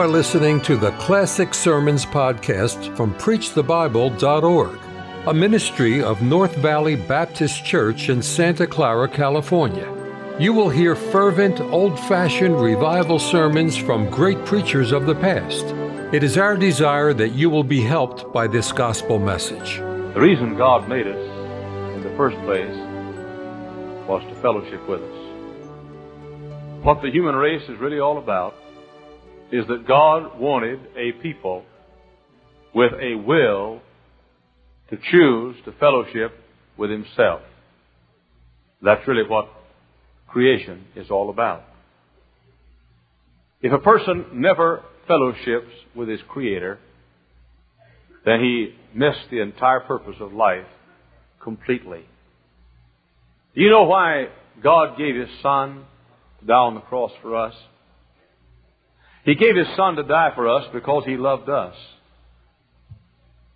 are listening to the Classic Sermons podcast from PreachTheBible.org, a ministry of North Valley Baptist Church in Santa Clara, California. You will hear fervent, old fashioned revival sermons from great preachers of the past. It is our desire that you will be helped by this gospel message. The reason God made us in the first place was to fellowship with us. What the human race is really all about is that God wanted a people with a will to choose to fellowship with Himself. That's really what creation is all about. If a person never fellowships with his Creator, then he missed the entire purpose of life completely. Do you know why God gave His Son to die on the cross for us? He gave His Son to die for us because He loved us.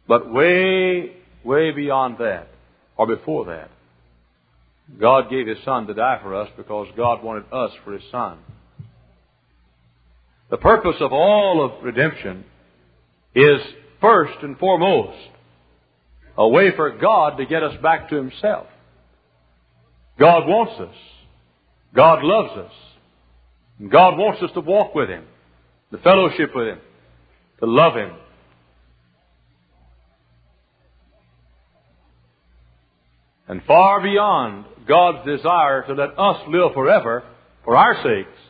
But way, way beyond that, or before that, God gave His Son to die for us because God wanted us for His Son. The purpose of all of redemption is first and foremost a way for God to get us back to Himself. God wants us. God loves us. God wants us to walk with Him to fellowship with Him, to love Him. And far beyond God's desire to let us live forever for our sakes,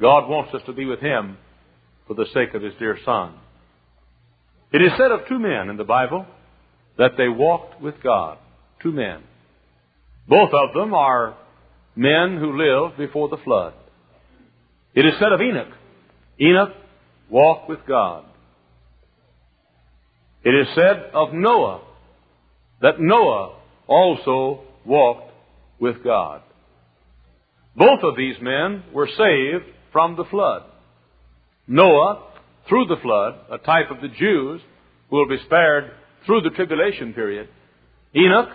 God wants us to be with Him for the sake of His dear Son. It is said of two men in the Bible that they walked with God. Two men. Both of them are men who lived before the flood. It is said of Enoch Enoch walked with God. It is said of Noah that Noah also walked with God. Both of these men were saved from the flood. Noah, through the flood, a type of the Jews who will be spared through the tribulation period. Enoch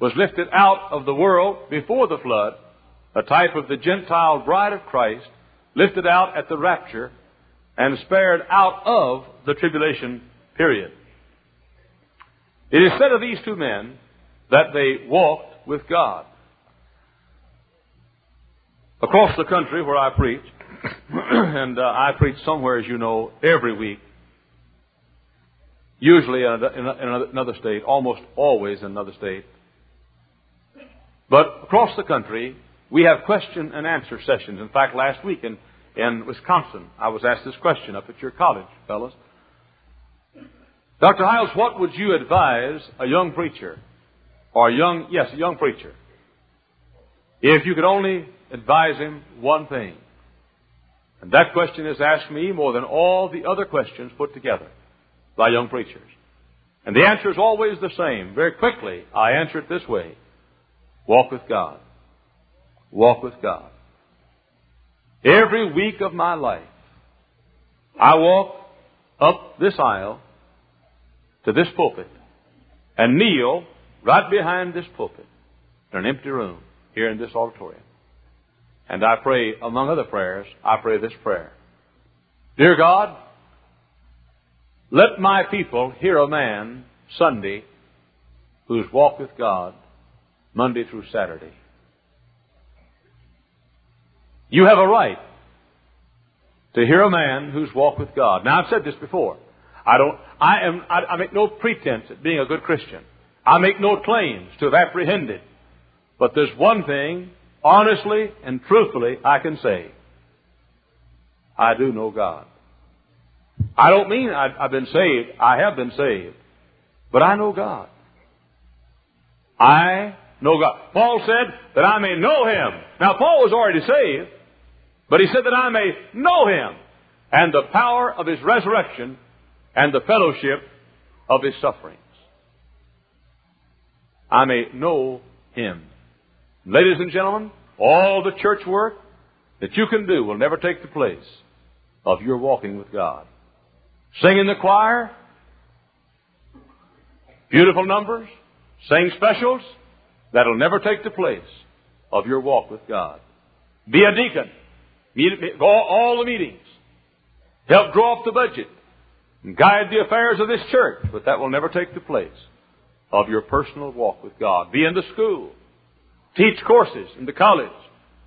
was lifted out of the world before the flood, a type of the Gentile bride of Christ, lifted out at the rapture and spared out of the tribulation period. It is said of these two men that they walked with God. Across the country where I preach, and uh, I preach somewhere, as you know, every week, usually in, another state, almost always in another state. But across the country, we have question and answer sessions. In fact, last week in in Wisconsin. I was asked this question up at your college, fellows. Dr. Hyles, what would you advise a young preacher, or a young, yes, a young preacher, if you could only advise him one thing? And that question is asked me more than all the other questions put together by young preachers. And the answer is always the same. Very quickly, I answer it this way. Walk with God. Walk with God. Every week of my life, I walk up this aisle to this pulpit and kneel right behind this pulpit in an empty room here in this auditorium. And I pray, among other prayers, I pray this prayer. Dear God, let my people hear a man Sunday who's walked with God Monday through Saturday. You have a right to hear a man who's walked with God. Now, I've said this before. I don't, I am, I, I make no pretense at being a good Christian. I make no claims to have apprehended. But there's one thing, honestly and truthfully, I can say. I do know God. I don't mean I've, I've been saved. I have been saved. But I know God. I know God. Paul said that I may know Him. Now, Paul was already saved. But he said that I may know him and the power of his resurrection and the fellowship of his sufferings. I may know him. Ladies and gentlemen, all the church work that you can do will never take the place of your walking with God. Sing in the choir, beautiful numbers, sing specials, that'll never take the place of your walk with God. Be a deacon. All the meetings. help draw up the budget, and guide the affairs of this church, but that will never take the place of your personal walk with God. Be in the school, teach courses in the college,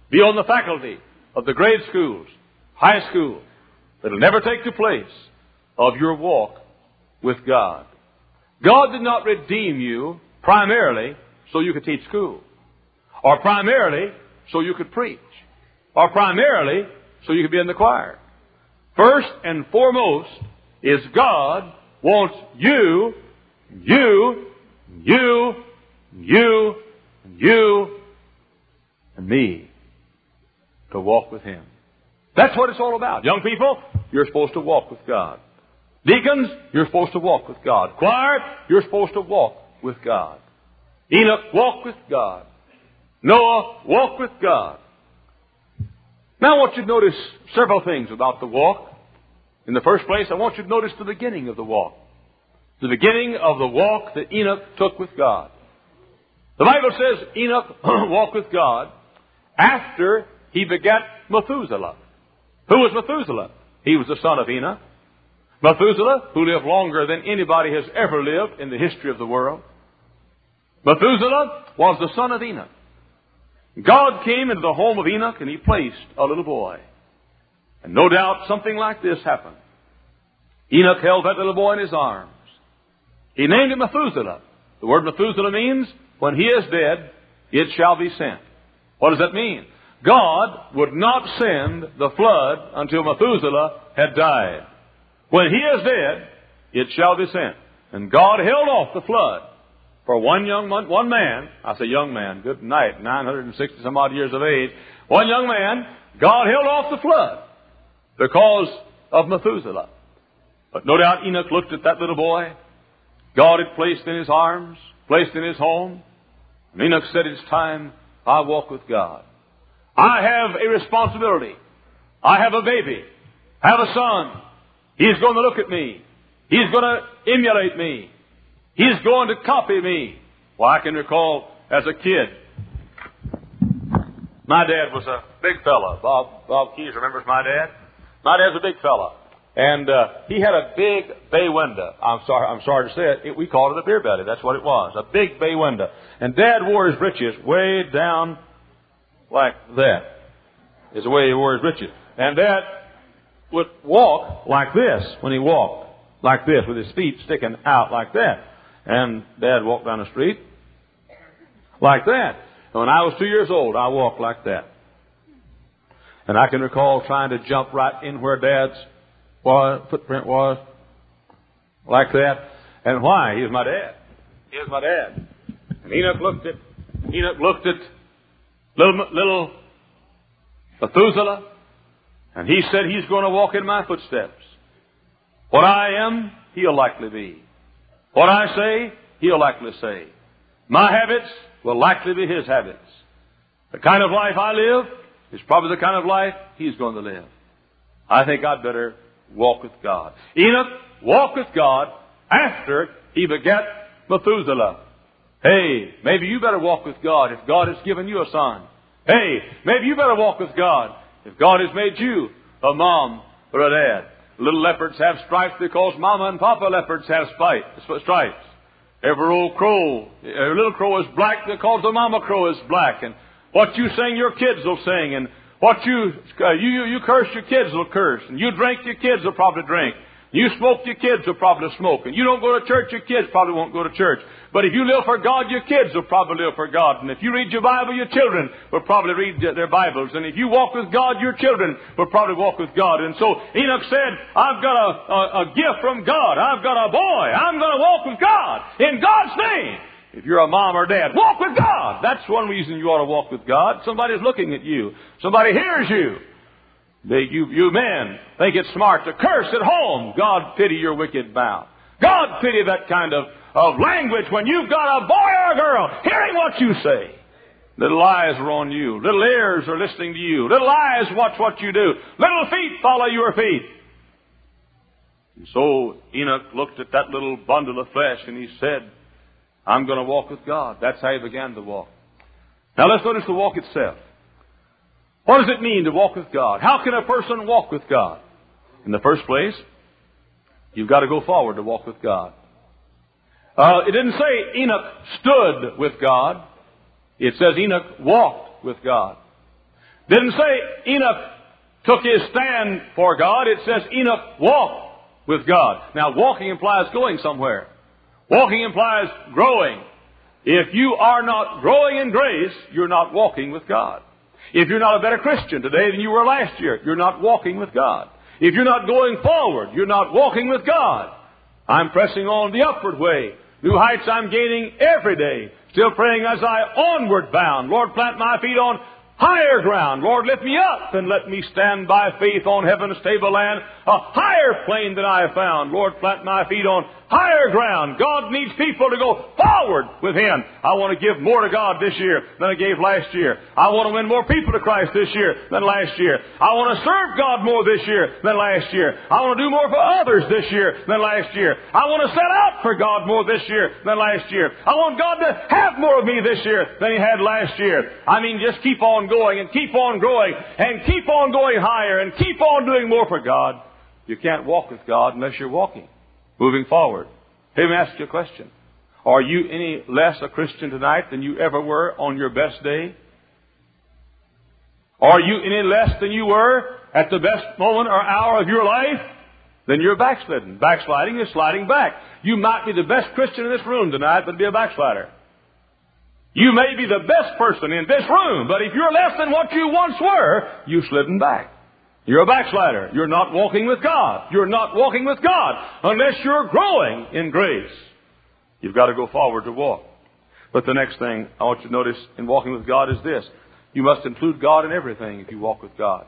be on the faculty of the grade schools, high school. It'll never take the place of your walk with God. God did not redeem you primarily so you could teach school, or primarily so you could preach, or primarily so you could be in the choir. First and foremost is God wants you, you, you, you, you, and me to walk with Him. That's what it's all about. Young people, you're supposed to walk with God. Deacons, you're supposed to walk with God. Choir, you're supposed to walk with God. Enoch, walk with God. Noah, walk with God. Now I want you to notice several things about the walk. In the first place, I want you to notice the beginning of the walk. The beginning of the walk that Enoch took with God. The Bible says Enoch walked with God after he begat Methuselah. Who was Methuselah? He was the son of Enoch. Methuselah, who lived longer than anybody has ever lived in the history of the world. Methuselah was the son of Enoch. God came into the home of Enoch and he placed a little boy. And no doubt something like this happened. Enoch held that little boy in his arms. He named him Methuselah. The word Methuselah means, when he is dead, it shall be sent. What does that mean? God would not send the flood until Methuselah had died. When he is dead, it shall be sent. And God held off the flood for one young man, one man, I say young man, good night, 960 some odd years of age, one young man, God held off the flood because of Methuselah. But no doubt Enoch looked at that little boy God had placed in his arms, placed in his home. And Enoch said, It's time I walk with God. I have a responsibility. I have a baby. I have a son. He's going to look at me. He's going to emulate me. He's going to copy me. Well, I can recall as a kid, my dad was a big fella. Bob, Bob Keys remembers my dad. My dad's a big fella. And uh, he had a big bay window. I'm sorry, I'm sorry to say it. it. We called it a beer belly. That's what it was. A big bay window. And Dad wore his breeches way down like that. Is the way he wore his breeches. And Dad would walk like this when he walked, like this, with his feet sticking out like that. And Dad walked down the street like that. When I was two years old, I walked like that. And I can recall trying to jump right in where Dad's was, footprint was, like that. And why? He was my dad. He was my dad. And Enoch looked at Enoch looked at little little Methuselah, and he said he's going to walk in my footsteps. What I am, he'll likely be. What I say, he'll likely say. My habits will likely be his habits. The kind of life I live is probably the kind of life he's going to live. I think I'd better walk with God. Enoch walked with God after he begat Methuselah. Hey, maybe you better walk with God if God has given you a son. Hey, maybe you better walk with God if God has made you a mom or a dad. Little leopards have stripes because mama and papa leopards have stripes. Every old crow, every little crow is black because the mama crow is black. And what you sing, your kids will sing. And what you, uh, you, you, you curse, your kids will curse. And you drink, your kids will probably drink. You smoke, your kids will probably smoke. And you don't go to church, your kids probably won't go to church. But if you live for God, your kids will probably live for God. And if you read your Bible, your children will probably read their Bibles. And if you walk with God, your children will probably walk with God. And so Enoch said, I've got a, a, a gift from God. I've got a boy. I'm going to walk with God in God's name. If you're a mom or dad, walk with God. That's one reason you ought to walk with God. Somebody's looking at you. Somebody hears you. They, you, you men think it's smart to curse at home. God pity your wicked mouth. God pity that kind of, of language when you've got a boy or a girl hearing what you say. Little eyes are on you. Little ears are listening to you. Little eyes watch what you do. Little feet follow your feet. And so Enoch looked at that little bundle of flesh and he said, I'm going to walk with God. That's how he began to walk. Now let's notice the walk itself. What does it mean to walk with God? How can a person walk with God? In the first place, you've got to go forward to walk with God. Uh, it didn't say Enoch stood with God. It says Enoch walked with God. Didn't say Enoch took his stand for God. It says Enoch walked with God. Now, walking implies going somewhere. Walking implies growing. If you are not growing in grace, you're not walking with God. If you're not a better Christian today than you were last year, you're not walking with God. If you're not going forward, you're not walking with God. I'm pressing on the upward way. New heights I'm gaining every day. Still praying as I onward bound. Lord, plant my feet on higher ground. Lord, lift me up and let me stand by faith on heaven's stable land, a higher plane than I have found. Lord, plant my feet on higher ground. God needs people to go forward with Him. I want to give more to God this year than I gave last year. I want to win more people to Christ this year than last year. I want to serve God more this year than last year. I want to do more for others this year than last year. I want to set out for God more this year than last year. I want God to have more of me this year than He had last year. I mean, just keep on going and keep on growing and keep on going higher and keep on doing more for God. You can't walk with God unless you're walking moving forward. Let me ask you a question. Are you any less a Christian tonight than you ever were on your best day? Are you any less than you were at the best moment or hour of your life? Then you're backsliding. Backsliding is sliding back. You might be the best Christian in this room tonight, but be a backslider. You may be the best person in this room, but if you're less than what you once were, you've slidden back. You're a backslider. You're not walking with God. You're not walking with God unless you're growing in grace. You've got to go forward to walk. But the next thing I want you to notice in walking with God is this. You must include God in everything if you walk with God.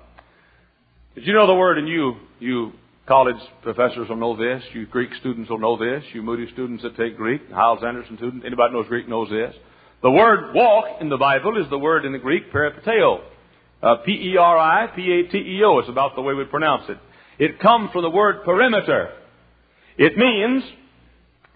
Did you know the word and you, you college professors will know this, you Greek students will know this, you Moody students that take Greek, Hyles Anderson students, anybody knows Greek knows this. The word walk in the Bible is the word in the Greek peripateo. Uh, P-E-R-I-P-A-T-E-O is about the way we pronounce it. It comes from the word perimeter. It means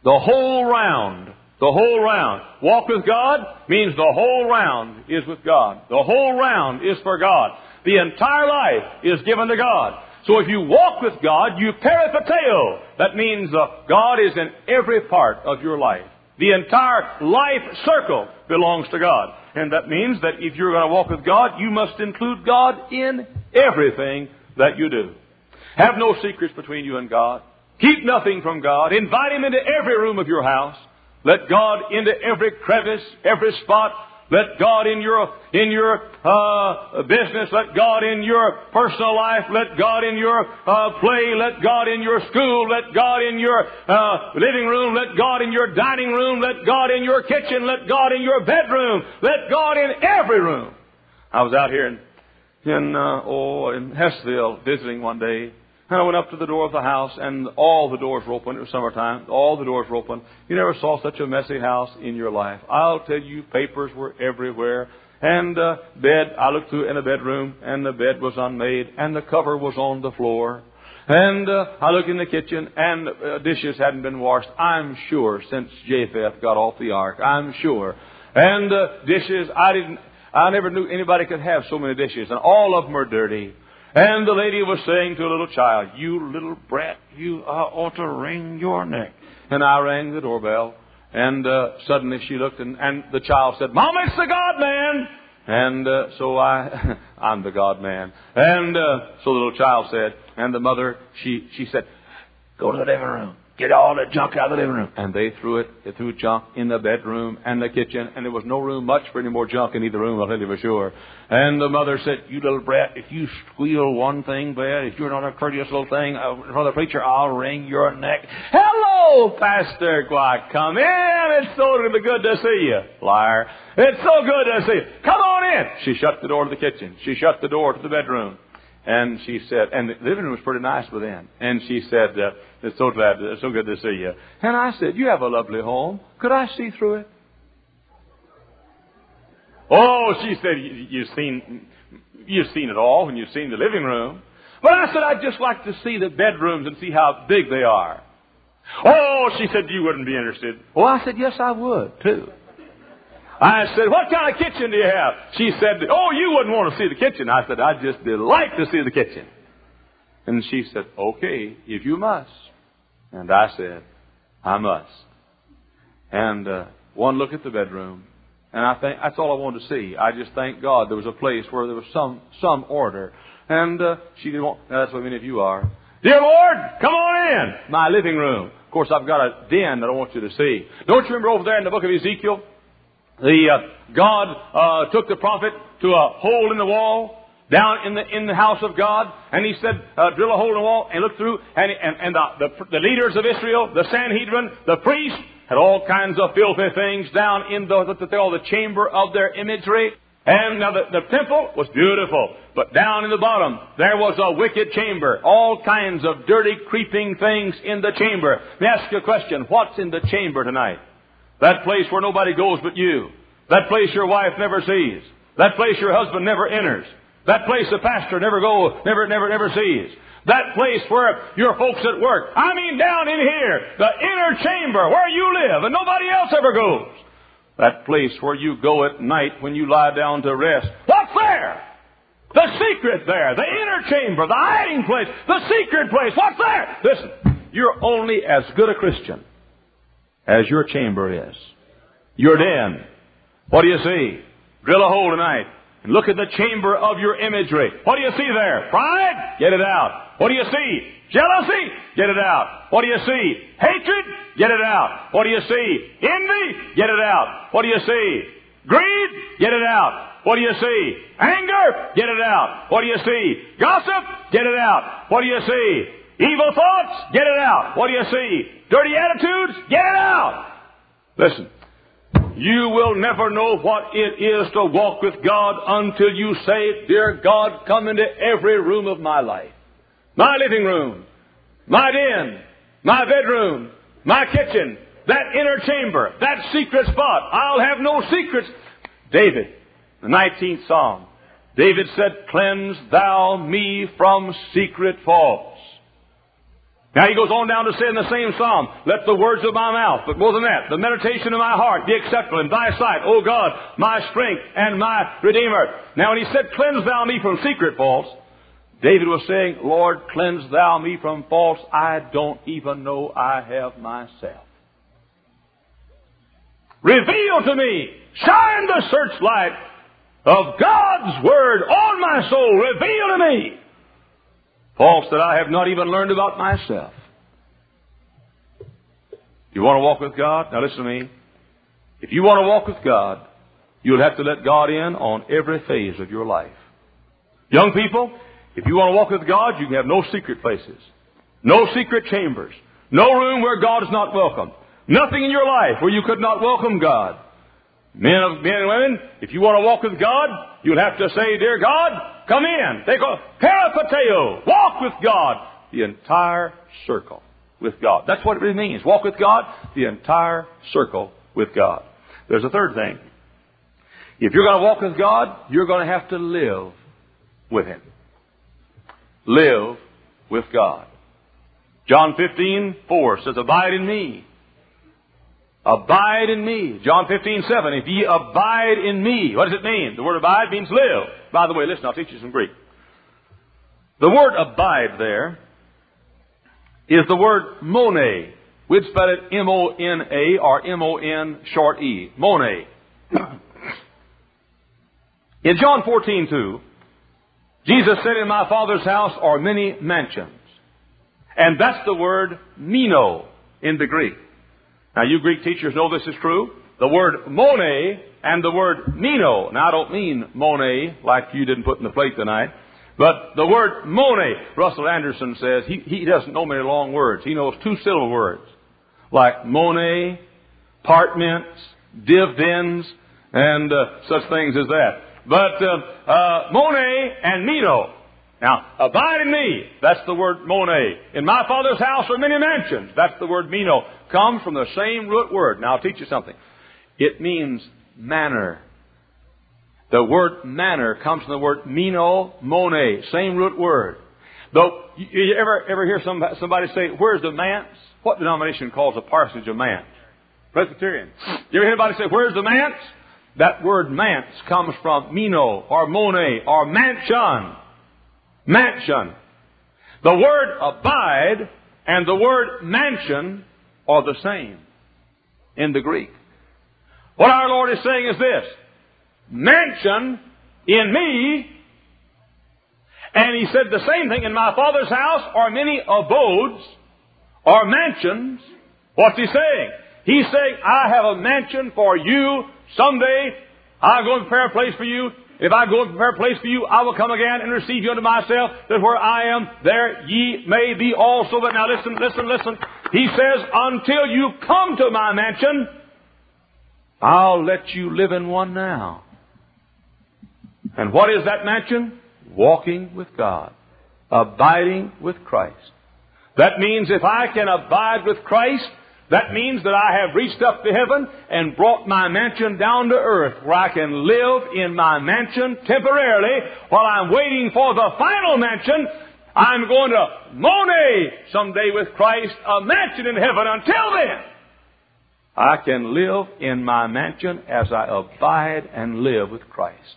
the whole round. The whole round. Walk with God means the whole round is with God. The whole round is for God. The entire life is given to God. So if you walk with God, you peripateo. That means uh, God is in every part of your life. The entire life circle belongs to God. And that means that if you're going to walk with God, you must include God in everything that you do. Have no secrets between you and God. Keep nothing from God. Invite Him into every room of your house. Let God into every crevice, every spot, let God in your, in your uh, business. Let God in your personal life. Let God in your uh, play. Let God in your school. Let God in your uh, living room. Let God in your dining room. Let God in your kitchen. Let God in your bedroom. Let God in every room. I was out here in, in uh, oh, in Hessville visiting one day, and I went up to the door of the house, and all the doors were open. It was summertime. All the doors were open. You never saw such a messy house in your life. I'll tell you, papers were everywhere. And uh, bed, I looked through in a bedroom, and the bed was unmade, and the cover was on the floor. And uh, I looked in the kitchen, and uh, dishes hadn't been washed. I'm sure since Japheth got off the ark. I'm sure. And uh, dishes, I didn't. I never knew anybody could have so many dishes, and all of them are dirty. And the lady was saying to a little child, You little brat, you uh, ought to wring your neck. And I rang the doorbell. And uh, suddenly she looked, and, and the child said, Mom, it's the God man. And uh, so I, I'm the God man. And uh, so the little child said, and the mother, she, she said, Go to the living room. Get all the junk out of the living room. And they threw it. They threw junk in the bedroom and the kitchen, and there was no room much for any more junk in either room, I'll tell you for sure. And the mother said, You little brat, if you squeal one thing bad, if you're not a courteous little thing uh, in of the preacher, I'll wring your neck. Hello, Pastor Why, come in. It's so good to see you. Liar. It's so good to see you. Come on in. She shut the door to the kitchen. She shut the door to the bedroom. And she said, and the living room was pretty nice within. And she said, uh, it's so glad, it's so good to see you. And I said, you have a lovely home. Could I see through it? Oh, she said, you've seen, you've seen it all when you've seen the living room. But I said, I'd just like to see the bedrooms and see how big they are. Oh, she said, you wouldn't be interested. Well, I said, yes, I would, too. I said, what kind of kitchen do you have? She said, oh, you wouldn't want to see the kitchen. I said, I'd just delight to see the kitchen. And she said, Okay, if you must. And I said, I must. And uh, one look at the bedroom, and I think that's all I wanted to see. I just thank God there was a place where there was some some order. And uh, she didn't want. That's what many of you are. Dear Lord, come on in my living room. Of course, I've got a den that I want you to see. Don't you remember over there in the book of Ezekiel? The uh, God uh, took the prophet to a hole in the wall down in the in the house of God, and he said, uh, "Drill a hole in the wall and look through." And and, and the, the the leaders of Israel, the Sanhedrin, the priests, had all kinds of filthy things down in the, the, the, the chamber of their imagery. And now the, the temple was beautiful, but down in the bottom there was a wicked chamber. All kinds of dirty, creeping things in the chamber. Let me ask you a question. What's in the chamber tonight? That place where nobody goes but you. That place your wife never sees. That place your husband never enters. That place the pastor never goes, never, never, never sees. That place where your folks at work. I mean down in here, the inner chamber where you live and nobody else ever goes. That place where you go at night when you lie down to rest. What's there? The secret there, the inner chamber, the hiding place, the secret place. What's there? Listen, you're only as good a Christian as your chamber is. Your den. What do you see? Drill a hole tonight and look at the chamber of your imagery. What do you see there? Pride? Get it out. What do you see? Jealousy? Get it out. What do you see? Hatred? Get it out. What do you see? Envy? Get it out. What do you see? Greed? Get it out. What do you see? Anger? Get it out. What do you see? Gossip? Get it out. What do you see? Evil thoughts? Get it out. What do you see? Dirty attitudes? Get it out. Listen, you will never know what it is to walk with God until you say, Dear God, come into every room of my life my living room, my den, my bedroom, my kitchen, that inner chamber, that secret spot. I'll have no secrets. David, the 19th Psalm, David said, Cleanse thou me from secret faults. Now he goes on down to say in the same psalm, Let the words of my mouth, but more than that, the meditation of my heart be acceptable in thy sight, O God, my strength and my redeemer. Now when he said, Cleanse thou me from secret faults, David was saying, Lord, cleanse thou me from faults I don't even know I have myself. Reveal to me, shine the searchlight of God's Word on my soul. Reveal to me faults that I have not even learned about myself. You want to walk with God? Now listen to me. If you want to walk with God, you'll have to let God in on every phase of your life. Young people, if you want to walk with God, you can have no secret places, no secret chambers, no room where God is not welcome, nothing in your life where you could not welcome God. Men, of, men and women, if you want to walk with God, you'll have to say, Dear God, come in. Take a peripateo. Walk with God. The entire circle with God. That's what it really means. Walk with God, the entire circle with God. There's a third thing. If you're going to walk with God, you're going to have to live with Him live with God. John 15, 4 says, Abide in me. Abide in me. John 15, 7. If ye abide in me, what does it mean? The word abide means live. By the way, listen, I'll teach you some Greek. The word abide there is the word mone. We'd spell it M-O-N-A or M-O-N short E. Mone. In John 14, 2, Jesus said, In my Father's house are many mansions. And that's the word meno in the Greek. Now, you Greek teachers know this is true. The word mone and the word meno. Now, I don't mean mone like you didn't put in the plate tonight. But the word mone, Russell Anderson says, he, he doesn't know many long words. He knows two syllable words. Like mone, apartments, dividends, and uh, such things as that. But uh, uh, and meno. Now, abide in me. That's the word mone. In my Father's house are many mansions. That's the word meno. Comes from the same root word. Now, I'll teach you something. It means manner. The word manner comes from the word meno, mone. Same root word. Though, you ever, ever hear somebody say, where's the manse? What denomination calls a parsonage a manse? Presbyterian. You ever hear anybody say, where's the manse? That word manse comes from meno or mone or mansion. Mansion. The word abide and the word mansion are the same in the Greek. What our Lord is saying is this mansion in me, and He said the same thing in my Father's house are many abodes or mansions. What's He saying? He's saying, I have a mansion for you someday. I'll go and prepare a place for you. If I go and prepare a place for you, I will come again and receive you unto myself, that where I am, there ye may be also. But now listen, listen, listen. He says, until you come to my mansion, I'll let you live in one now. And what is that mansion? Walking with God. Abiding with Christ. That means if I can abide with Christ, that means that I have reached up to heaven and brought my mansion down to earth where I can live in my mansion temporarily while I'm waiting for the final mansion. I'm going to mone someday with Christ, a mansion in heaven. Until then, I can live in my mansion as I abide and live with Christ.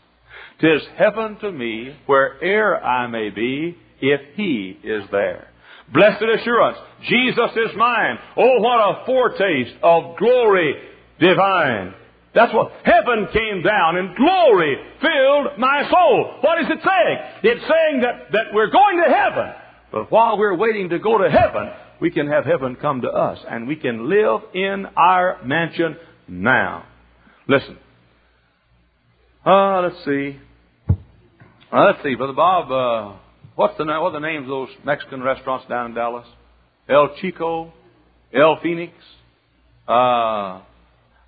Tis heaven to me where'er I may be if He is there. Blessed assurance, Jesus is mine. Oh, what a foretaste of glory divine. That's what heaven came down and glory filled my soul. What is it saying? It's saying that, that we're going to heaven. But while we're waiting to go to heaven, we can have heaven come to us and we can live in our mansion now. Listen. Uh, let's see. Uh, let's see, Brother Bob, uh, What's the, what are the names of those Mexican restaurants down in Dallas? El Chico, El Fenix. Uh,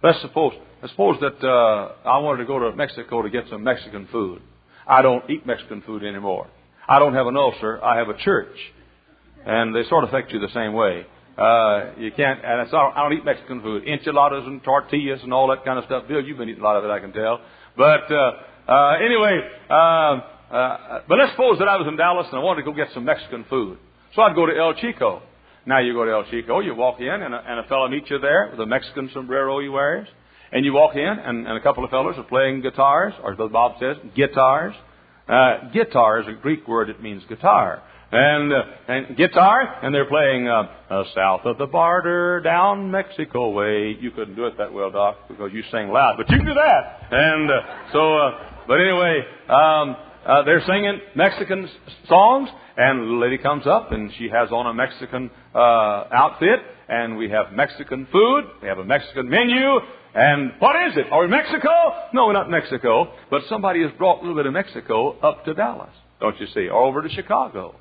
let's suppose, let's suppose that uh, I wanted to go to Mexico to get some Mexican food. I don't eat Mexican food anymore. I don't have an ulcer. I have a church, and they sort of affect you the same way. Uh, you can't, and it's, I don't eat Mexican food. Enchiladas and tortillas and all that kind of stuff. Bill, you've been eating a lot of it, I can tell. But uh, uh, anyway, uh, uh, but let's suppose that I was in Dallas and I wanted to go get some Mexican food. So I'd go to El Chico. Now you go to El Chico, you walk in, and a, and a fellow meets you there with a Mexican sombrero he wears. And you walk in, and, and a couple of fellows are playing guitars, or as Bob says, guitars. Uh, guitar is a Greek word, it means guitar. And, uh, and guitar, and they're playing uh, uh, South of the Border, Down Mexico Way. You couldn't do it that well, Doc, because you sing loud, but you can do that. And uh, so, uh, but anyway, um, uh, they're singing Mexican songs, and the lady comes up and she has on a Mexican outfit, and we have Mexican food, we have a Mexican menu, and what is it? Are we in Mexico? No, we're not Mexico, but somebody has brought a little bit of Mexico up to Dallas, don't you see, or over to Chicago.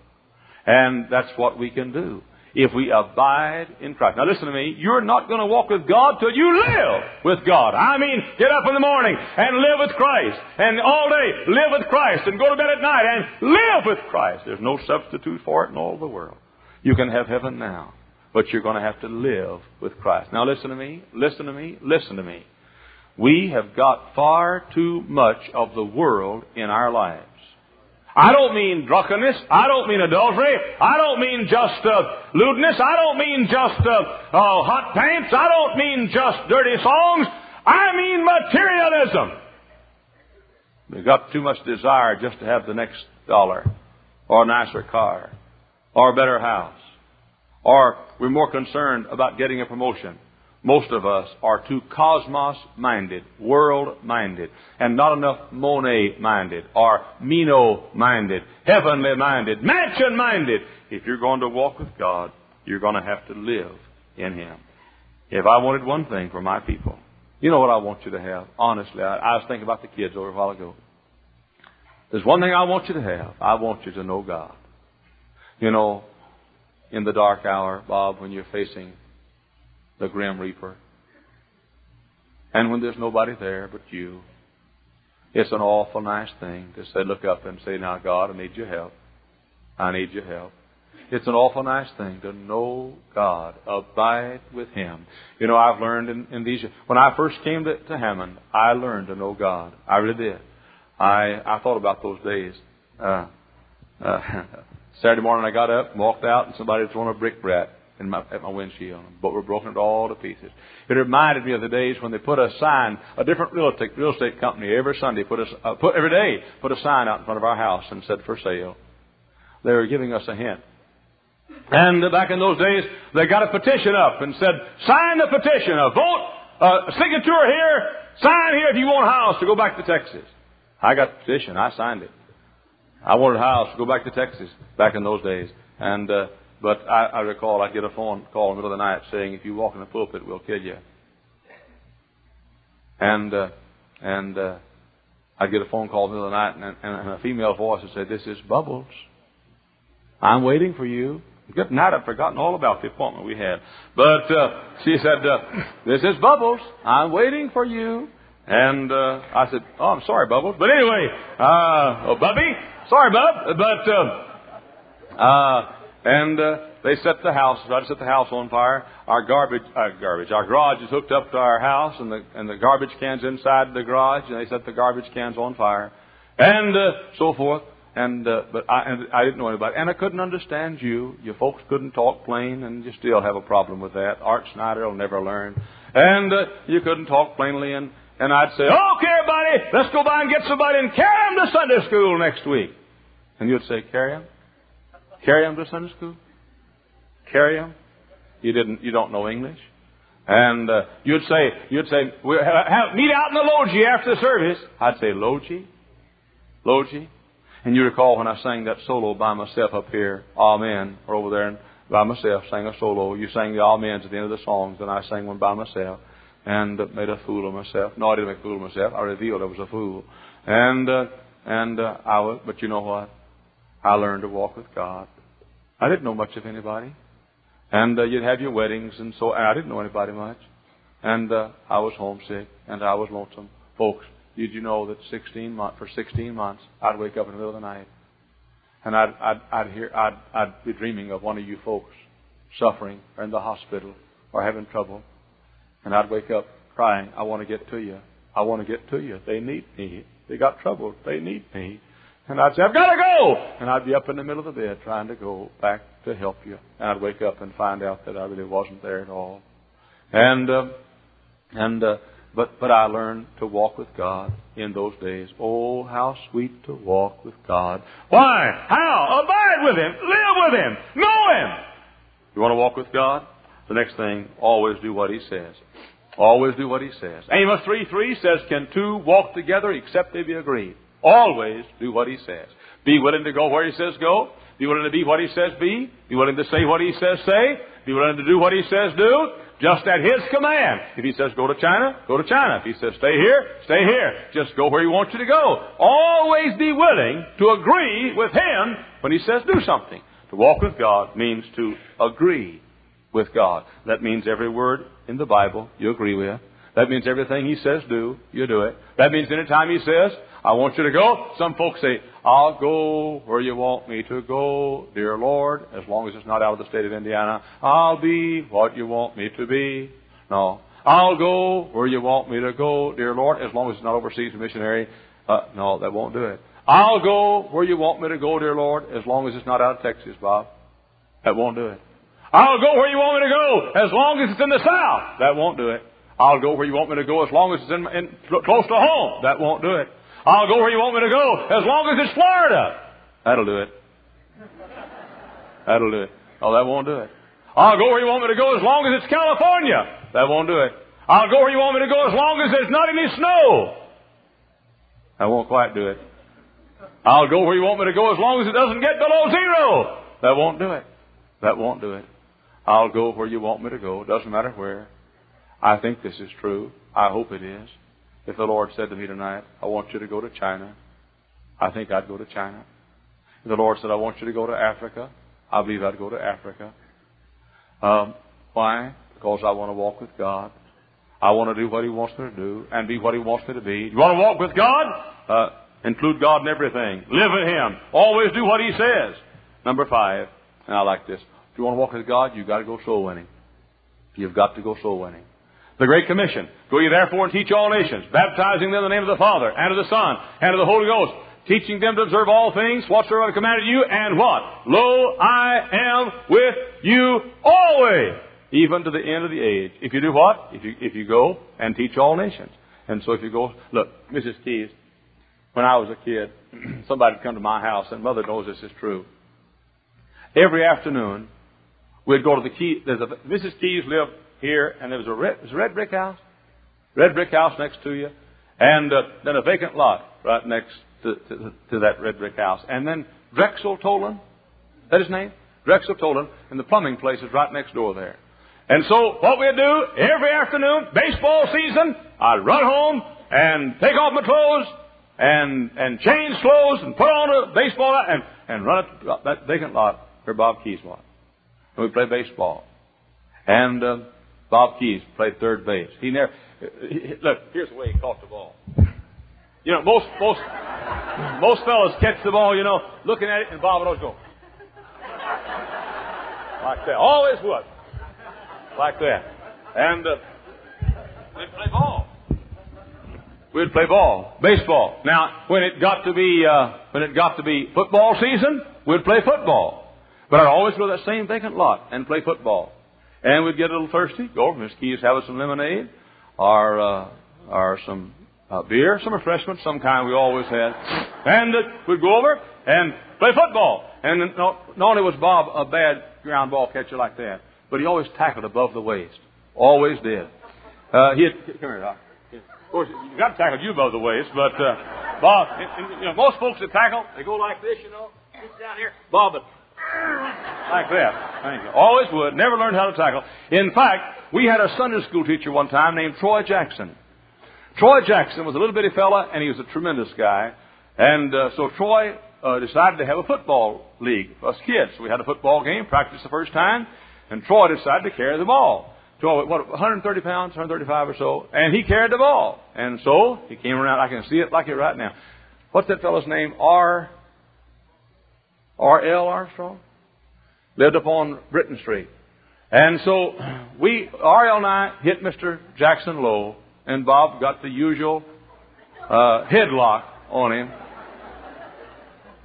And that's what we can do if we abide in Christ. Now listen to me. You're not going to walk with God till you live with God. I mean, get up in the morning and live with Christ. And all day live with Christ. And go to bed at night and live with Christ. There's no substitute for it in all the world. You can have heaven now. But you're going to have to live with Christ. Now listen to me. Listen to me. Listen to me. We have got far too much of the world in our lives. I don't mean drunkenness. I don't mean adultery. I don't mean just uh, lewdness. I don't mean just uh, uh, hot pants. I don't mean just dirty songs. I mean materialism. We've got too much desire just to have the next dollar, or a nicer car, or a better house, or we're more concerned about getting a promotion most of us are too cosmos minded, world minded, and not enough mone minded, or meno minded, heavenly minded, mansion minded. If you're going to walk with God, you're going to have to live in Him. If I wanted one thing for my people, you know what I want you to have? Honestly, I, I was thinking about the kids over a while ago. There's one thing I want you to have. I want you to know God. You know, in the dark hour, Bob, when you're facing the grim reaper. And when there's nobody there but you, it's an awful nice thing to say, look up and say, Now, God, I need your help. I need your help. It's an awful nice thing to know God, abide with Him. You know, I've learned in, in these, when I first came to, to Hammond, I learned to know God. I really did. I, I thought about those days. Uh, uh, Saturday morning I got up, walked out, and somebody had thrown a brick bat in my, at my windshield, but were broken to all to pieces. It reminded me of the days when they put a sign, a different real estate, real estate company every Sunday put a, uh, put every day put a sign out in front of our house and said for sale. They were giving us a hint And back in those days, they got a petition up and said, sign the petition, a vote, a signature here, sign here if you want Hyles to go back to Texas. I got the petition. I signed it. I wanted Hyles to go back to Texas back in those days. And, uh, but I, I recall I'd get a phone call in the middle of the night saying, if you walk in the pulpit, we'll kill you. And, uh, and, uh, I'd get a phone call in the middle of the night and, and, and a female voice would say, this is Bubbles. I'm waiting for you. Good night. I'd forgotten all about the appointment we had. But uh, she said, uh, "This is Bubbles. I'm waiting for you." And uh, I said, "Oh, I'm sorry, Bubbles." But anyway, uh, oh, Bubby, sorry, Bub. But uh, uh, and uh, they set the house. Tried to set the house on fire. Our garbage, uh, garbage, our garage is hooked up to our house, and the and the garbage cans inside the garage, and they set the garbage cans on fire, and uh, so forth. And uh, but I and I didn't know anybody, and I couldn't understand you. Your folks couldn't talk plain, and you still have a problem with that. Art Snyder will never learn, and uh, you couldn't talk plainly, and and I'd say, okay, everybody, let's go by and get somebody and carry them to Sunday school next week. And you'd say, carry them, carry them to Sunday school, carry them. You didn't, you don't know English. And uh, you'd say, you'd say, we have, meet out in the loggia after the service. I'd say, loggia, loggia. And you recall when I sang that solo by myself up here, Amen, or over there and by myself, sang a solo. You sang the Amens at the end of the songs, and I sang one by myself and made a fool of myself. No, I didn't make a fool of myself. I revealed I was a fool. And, uh, and, uh, I was, but you know what? I learned to walk with God. I didn't know much of anybody. And, uh, you'd have your weddings and so, and I didn't know anybody much. And, uh, I was homesick and I was lonesome. Folks, did you know that 16 months, for 16 months, I'd wake up in the middle of the night and I'd, I'd, I'd hear, I'd, I'd be dreaming of one of you folks suffering or in the hospital or having trouble. And I'd wake up crying, I want to get to you. I want to get to you. They need me. They got trouble. They need me. And I'd say, I've got to go! And I'd be up in the middle of the bed trying to go back to help you. And I'd wake up and find out that I really wasn't there at all. And, uh, and, uh, but, but I learned to walk with God in those days. Oh, how sweet to walk with God. Why? How? Abide with Him. Live with Him. Know Him. You want to walk with God? The next thing, always do what He says. Always do what He says. Amos 3 3 says, Can two walk together except they be agreed? Always do what He says. Be willing to go where He says go. Be willing to be what He says be. Be willing to say what He says say. Be willing to do what He says do just at His command. If He says go to China, go to China. If He says stay here, stay here. Just go where He wants you to go. Always be willing to agree with Him when He says do something. To walk with God means to agree with God. That means every word in the Bible you agree with. That means everything He says do, you do it. That means anytime He says, I want you to go, some folks say, I'll go where you want me to go, dear Lord, as long as it's not out of the state of Indiana. I'll be what you want me to be. No. I'll go where you want me to go, dear Lord, as long as it's not overseas missionary. Uh, no, that won't do it. I'll go where you want me to go, dear Lord, as long as it's not out of Texas, Bob. That won't do it. I'll go where you want me to go, as long as it's in the South. That won't do it. I'll go where you want me to go as long as it's in, in, close to home. That won't do it. I'll go where you want me to go as long as it's Florida. That'll do it. That'll do it. Oh, that won't do it. I'll go where you want me to go as long as it's California. That won't do it. I'll go where you want me to go as long as there's not any snow. That won't quite do it. I'll go where you want me to go as long as it doesn't get below zero. That won't do it. That won't do it. I'll go where you want me to go. Doesn't matter where. I think this is true. I hope it is. If the Lord said to me tonight, I want you to go to China, I think I'd go to China. If the Lord said, I want you to go to Africa, I believe I'd go to Africa. Um, why? Because I want to walk with God. I want to do what He wants me to do and be what He wants me to be. You want to walk with God? Uh, include God in everything. Live with Him. Always do what He says. Number five, and I like this. If you want to walk with God, you've got to go soul winning. You've got to go soul winning. The Great Commission. Go ye therefore and teach all nations, baptizing them in the name of the Father, and of the Son, and of the Holy Ghost, teaching them to observe all things whatsoever I commanded you, and what? Lo, I am with you always, even to the end of the age. If you do what? If you, if you go and teach all nations. And so if you go, look, Mrs. Keys, when I was a kid, somebody would come to my house, and Mother knows this is true. Every afternoon, We'd go to the Key. There's a Mrs. Keys lived here, and there was a red, was a red brick house, red brick house next to you, and uh, then a vacant lot right next to, to, to that red brick house, and then Drexel Tolan. That his name? Drexel Tolan, and the plumbing place is right next door there. And so what we'd do every afternoon, baseball season, I'd run home and take off my clothes and and change clothes and put on a baseball hat and and run up that vacant lot where Bob Keys was. And we'd play baseball. And uh, Bob Keys played third base. He never look. Here's the way he caught the ball. You know, most most most fellas catch the ball. You know, looking at it, and Bob would always go like that. Always would like that. And uh, we'd play ball. We'd play ball, baseball. Now, when it got to be uh, when it got to be football season, we'd play football. But I'd always go to that same vacant lot and play football. And we'd get a little thirsty, go over to Miss Keys, have us some lemonade, or uh, or some uh, beer, some refreshment, some kind we always had. And uh, we'd go over and play football. And not, not only was Bob a bad ground ball catcher like that, but he always tackled above the waist. Always did. Uh, he had, come here, Doc. Of course, you got to tackle you above the waist, but uh, Bob, you know, most folks that tackle, they go like this, you know, down here. Bob, like that. Thank you. Always would. Never learned how to tackle. In fact, we had a Sunday school teacher one time named Troy Jackson. Troy Jackson was a little bitty fella, and he was a tremendous guy. And uh, so Troy uh, decided to have a football league for us kids. We had a football game, practiced the first time, and Troy decided to carry the ball. Troy, what, 130 pounds, 135 or so, and he carried the ball. And so he came around. I can see it like it right now. What's that fellow's name? R. R. L. Armstrong lived up on Britton Street. And so we, R.L. and I, hit Mr. Jackson low, and Bob got the usual uh, headlock on him.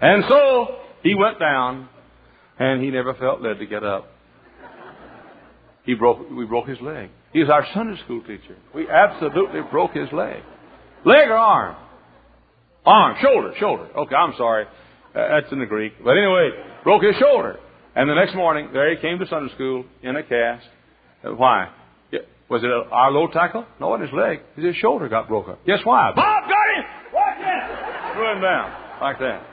And so he went down, and he never felt led to get up. He broke, we broke his leg. He was our Sunday school teacher. We absolutely broke his leg. Leg or arm? Arm, shoulder, shoulder. Okay, I'm sorry. Uh, that's in the Greek. But anyway, broke his shoulder. And the next morning, there he came to Sunday school in a cast. Uh, why? Was it our low tackle? No, in his leg. His shoulder got broken. Guess why? Bob got him! Watch it! Threw him down. Like that.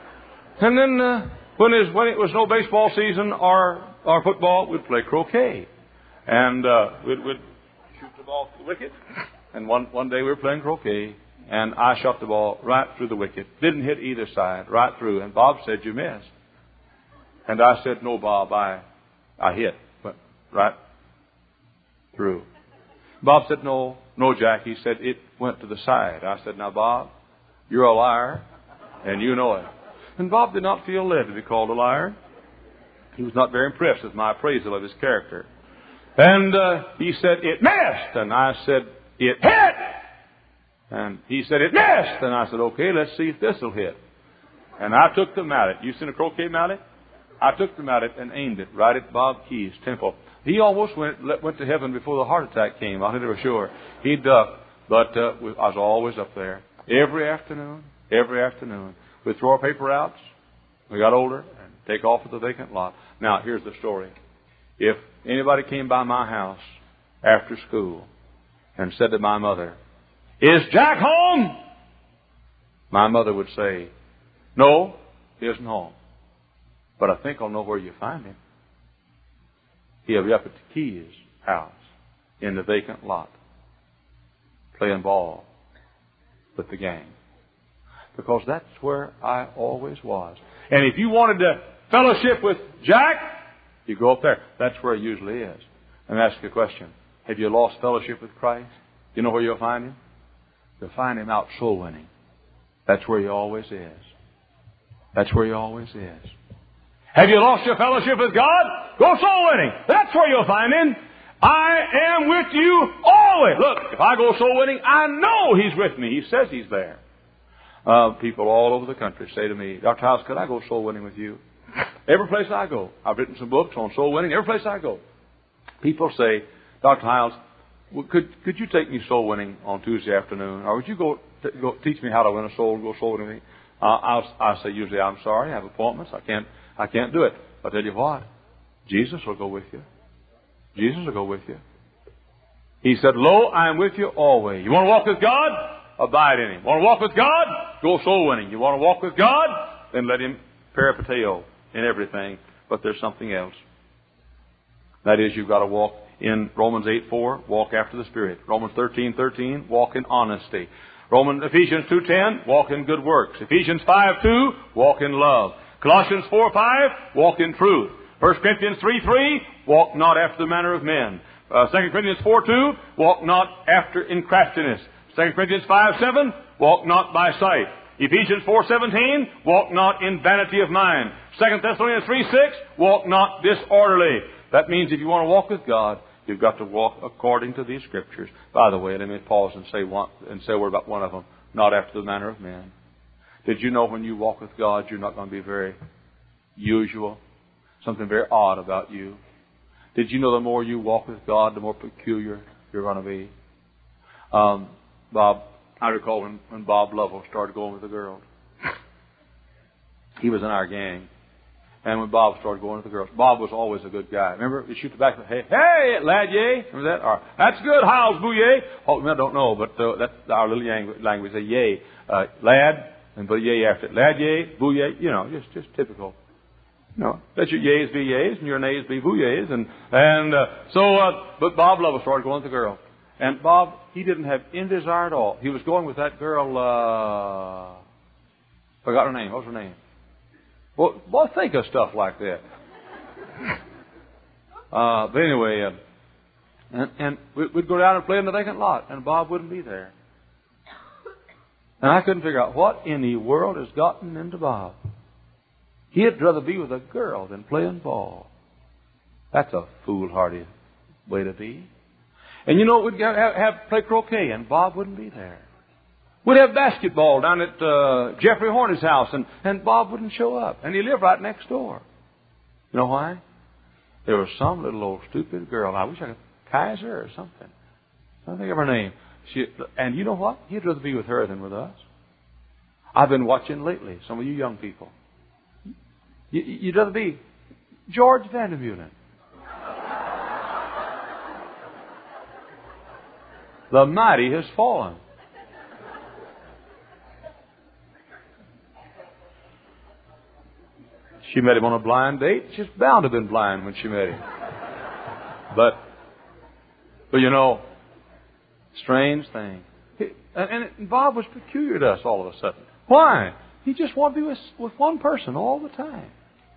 And then, uh, when, his, when it was no baseball season or, or football, we'd play croquet. And uh, we'd, we'd shoot the ball to the wicket. And one, one day we were playing croquet, and I shot the ball right through the wicket. Didn't hit either side, right through. And Bob said, You missed. And I said, No, Bob, I, I hit. But right through. Bob said, No, no, Jack. He said, It went to the side. I said, Now, Bob, you're a liar, and you know it. And Bob did not feel led to be called a liar. He was not very impressed with my appraisal of his character. And uh, he said, It missed. And I said, It hit. And he said, It missed. And I said, Okay, let's see if this will hit. And I took the mallet. You seen a croquet mallet? I took the mallet and aimed it right at Bob Key's temple. He almost went went to heaven before the heart attack came. I never sure. He ducked, but uh, I was always up there every afternoon. Every afternoon, we'd throw our paper outs. We got older and take off at the vacant lot. Now here's the story. If anybody came by my house after school and said to my mother, Is Jack home? My mother would say, No, he isn't home. But I think I'll know where you find him. He'll be up at the Keys house in the vacant lot playing ball with the gang. Because that's where I always was. And if you wanted to fellowship with Jack, you go up there. That's where he usually is. And ask a question. Have you lost fellowship with Christ? You know where you'll find him? You'll find him out soul winning. That's where he always is. That's where he always is. Have you lost your fellowship with God? Go soul winning. That's where you'll find him. I am with you always. Look, if I go soul winning, I know He's with me. He says He's there. Uh, people all over the country say to me, Dr. House, could I go soul winning with you? Every place I go, I've written some books on soul winning. Every place I go, people say, Dr. Hyles, could could you take me soul winning on Tuesday afternoon, or would you go, t- go teach me how to win a soul, go soul winning? Uh, I'll, I say usually, I'm sorry, I have appointments, I can't I can't do it. I'll tell you what, Jesus will go with you. Jesus will go with you. He said, Lo, I am with you always. You want to walk with God? Abide in Him. Want to walk with God? Go soul winning. You want to walk with God? Then let Him peripateo in everything. But there's something else. That is, you've got to walk in Romans 8 4, walk after the Spirit. Romans 13 13, walk in honesty. Romans Ephesians 2:10, walk in good works. Ephesians 5:2, walk in love. Colossians 4:5, walk in truth. 1 Corinthians 3:3, walk not after the manner of men. Uh, 2 Corinthians 4:2, walk not after in craftiness. 2 Corinthians 5:7, walk not by sight. Ephesians 4:17, walk not in vanity of mind. 2 Thessalonians 3:6, walk not disorderly. That means if you want to walk with God, You've got to walk according to these scriptures. By the way, let me pause and say one and say a word about one of them. Not after the manner of men. Did you know when you walk with God, you're not going to be very usual? Something very odd about you. Did you know the more you walk with God, the more peculiar you're going to be? Um, Bob, I recall when, when Bob Lovell started going with the girls. he was in our gang. And when Bob started going with the girls, Bob was always a good guy. Remember, he shoot the back hey, hey, lad, yay. Remember that? Or, that's good, Hyles, boo, yay. Oh, I don't know, but uh, that's our little language. Say yay, uh, lad, and put yay after it. Lad, yay, boo, yay. You know, just just typical. You know, let your yays be yays and your nays be boo yays. And and uh, so, uh, but Bob Lovell started going with the girl, and Bob he didn't have any desire at all. He was going with that girl. uh Forgot her name. What was her name? Well, well, think of stuff like that. Uh, but anyway, uh, and, and we'd go down and play in the vacant lot, and Bob wouldn't be there. And I couldn't figure out what in the world has gotten into Bob. He'd rather be with a girl than playing ball. That's a foolhardy way to be. And you know, we'd have, have play croquet, and Bob wouldn't be there. We'd have basketball down at uh, Jeffrey Horney's house, and, and Bob wouldn't show up. And he lived right next door. You know why? There was some little old stupid girl. I wish I could Kaiser or something. I don't think of her name. She, and you know what? He'd rather be with her than with us. I've been watching lately, some of you young people. You, you'd rather be George Vandermeulen. the mighty has fallen. She met him on a blind date. She's bound to have been blind when she met him. But, but you know, strange thing. And, and Bob was peculiar to us all of a sudden. Why? He just wanted to be with, with one person all the time.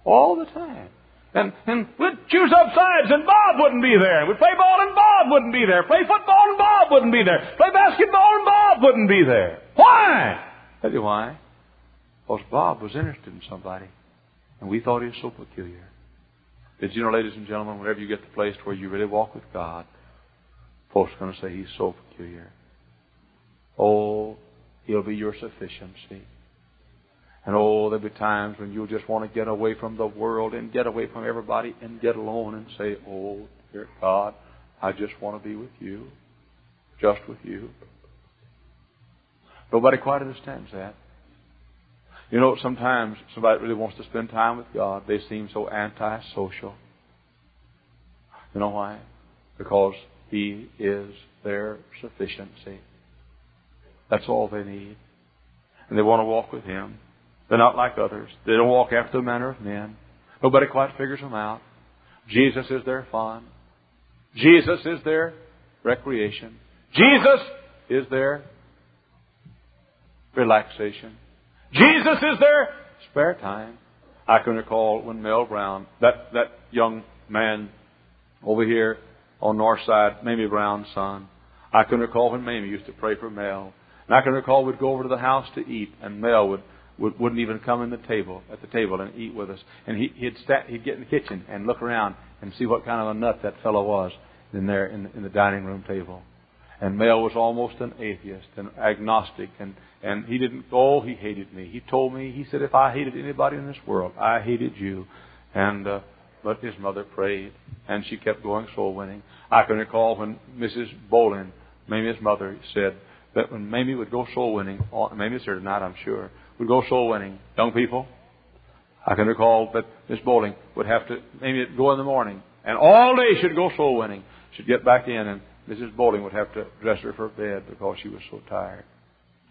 All the time. And, and we'd choose up sides and Bob wouldn't be there. We'd play ball and Bob wouldn't be there. Play football and Bob wouldn't be there. Play basketball and Bob wouldn't be there. Why? Tell you why. Because Bob was interested in somebody. And we thought he was so peculiar. Did you know, ladies and gentlemen, whenever you get to the place where you really walk with God, folks are going to say he's so peculiar. Oh, he'll be your sufficiency. And oh, there'll be times when you'll just want to get away from the world and get away from everybody and get alone and say, Oh, dear God, I just want to be with you. Just with you. Nobody quite understands that. You know, sometimes somebody really wants to spend time with God. They seem so antisocial. You know why? Because He is their sufficiency. That's all they need. And they want to walk with Him. They're not like others. They don't walk after the manner of men. Nobody quite figures them out. Jesus is their fun. Jesus is their recreation. Jesus is their relaxation. Jesus is their spare time. I can recall when Mel Brown, that, that young man over here on North Side, Mamie Brown's son, I can recall when Mamie used to pray for Mel. And I can recall we'd go over to the house to eat, and Mel would, would wouldn't even come in the table at the table and eat with us. And he, he'd stat, he'd get in the kitchen and look around and see what kind of a nut that fellow was in there in, in the dining room table. And Mel was almost an atheist and agnostic, and, and he didn't, oh, he hated me. He told me, he said, if I hated anybody in this world, I hated you. And, uh, but his mother prayed, and she kept going soul winning. I can recall when Mrs. Bolin, Mamie's mother, said that when Mamie would go soul winning, Mamie's here tonight, I'm sure, would go soul winning, young people, I can recall that Miss Bowling would have to, maybe go in the morning and all day she'd go soul winning. She'd get back in, and Mrs. Bowling would have to dress her for bed because she was so tired.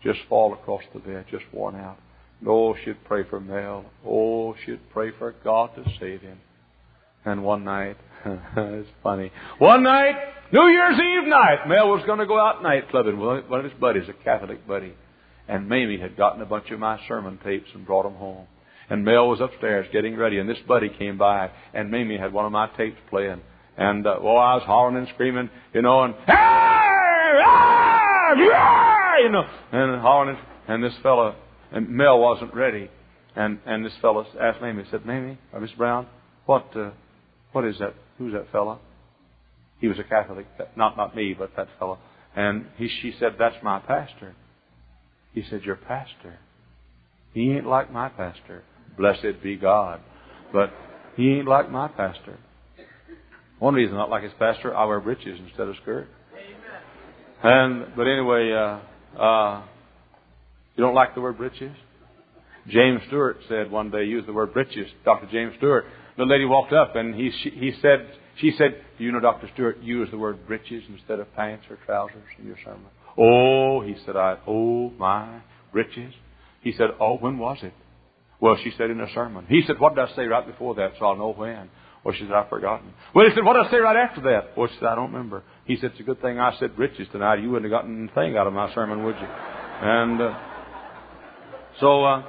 Just fall across the bed, just worn out. Oh, she'd pray for Mel. Oh, she'd pray for God to save him. And one night, it's funny. One night, New Year's Eve night, Mel was going to go out night clubbing with one of his buddies, a Catholic buddy. And Mamie had gotten a bunch of my sermon tapes and brought them home. And Mel was upstairs getting ready, and this buddy came by, and Mamie had one of my tapes playing. And, uh, well, I was hollering and screaming, you know, and, hey, ah, yeah, you know, and hollering, and this fellow, and Mel wasn't ready. And, and this fellow asked Mamie, said, Mamie, or Miss Brown, what, uh, what is that? Who's that fellow? He was a Catholic, not not me, but that fellow. And he, she said, "That's my pastor." He said, "Your pastor? He ain't like my pastor. Blessed be God, but he ain't like my pastor." One reason I'm not like his pastor, I wear breeches instead of skirt. And but anyway, uh, uh, you don't like the word breeches? James Stewart said one day, use the word breeches. Dr. James Stewart. The lady walked up and he she, he said she said, Do you know, Dr. Stewart, use the word breeches instead of pants or trousers in your sermon? Oh, he said, I, oh my, breeches. He said, Oh, when was it? Well, she said in a sermon. He said, What did I say right before that so I'll know when? Well, she said, I've forgotten. Well, he said, What did I say right after that? Well, she said, I don't remember. He said, It's a good thing I said riches tonight. You wouldn't have gotten anything out of my sermon, would you? And uh, so, uh,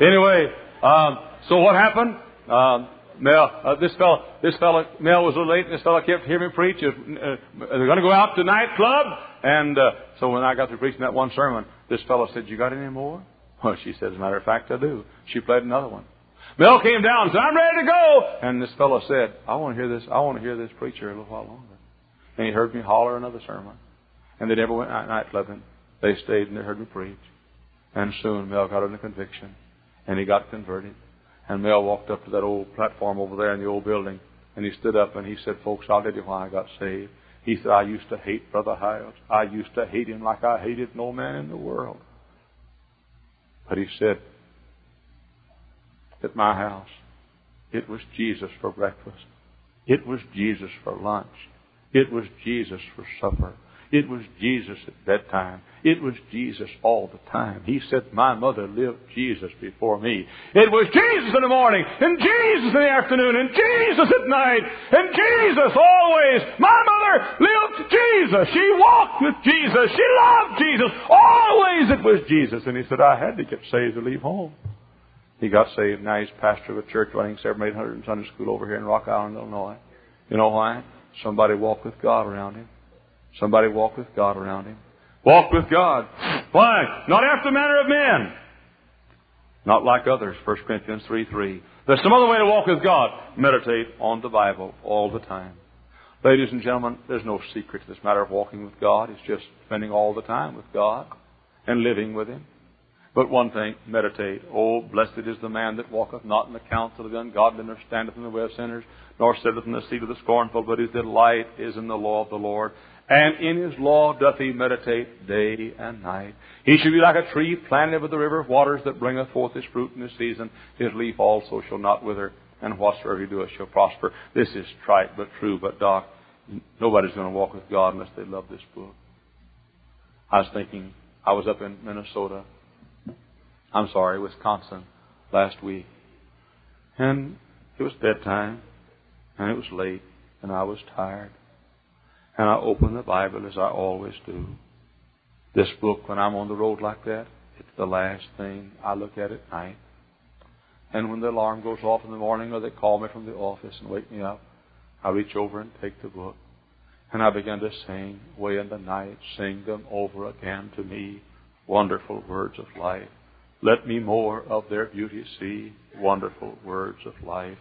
anyway, um, so what happened? Um, Mel, uh, this fellow, this fellow, Mel was a little late, and this fellow kept hearing me preach. Uh, uh, they're going to go out to nightclub, and so when I got through preaching that one sermon, this fellow said, "You got any more?" Well, she said, "As a matter of fact, I do." She played another one. Mel came down and said, "I'm ready to go," and this fellow said, "I want to hear this. I want to hear this preacher a little while longer." And he heard me holler another sermon, and they never went out night nightclubbing. They stayed and they heard me preach, and soon Mel got under conviction, and he got converted. And Mel walked up to that old platform over there in the old building, and he stood up and he said, Folks, I'll tell you why I got saved. He said, I used to hate Brother Hyles. I used to hate him like I hated no man in the world. But he said, at my house, it was Jesus for breakfast. It was Jesus for lunch. It was Jesus for supper. It was Jesus at bedtime. It was Jesus all the time. He said, My mother lived Jesus before me. It was Jesus in the morning, and Jesus in the afternoon, and Jesus at night, and Jesus always. My mother lived Jesus. She walked with Jesus. She loved Jesus. Always it was Jesus. And he said, I had to get saved to leave home. He got saved. Now he's pastor of a church running 700 in Sunday school over here in Rock Island, Illinois. You know why? Somebody walked with God around him. Somebody walked with God around him. Walk with God. Why? Not after the manner of men. Not like others. 1 Corinthians 3 3. There's some other way to walk with God. Meditate on the Bible all the time. Ladies and gentlemen, there's no secret to this matter of walking with God. It's just spending all the time with God and living with Him. But one thing, meditate. Oh, blessed is the man that walketh not in the counsel of the ungodly, nor standeth in the way of sinners, nor sitteth in the seat of the scornful, but his delight is in the law of the Lord and in his law doth he meditate day and night. He shall be like a tree planted by the river of waters that bringeth forth his fruit in his season. His leaf also shall not wither, and whatsoever he doeth shall prosper. This is trite but true. But Doc, nobody's going to walk with God unless they love this book. I was thinking, I was up in Minnesota. I'm sorry, Wisconsin last week. And it was bedtime, and it was late, and I was tired. And I opened the Bible as I always do. This book, when I'm on the road like that, it's the last thing I look at at night. And when the alarm goes off in the morning or they call me from the office and wake me up, I reach over and take the book. And I begin to sing, way in the night, sing them over again to me, wonderful words of life. Let me more of their beauty see, wonderful words of life.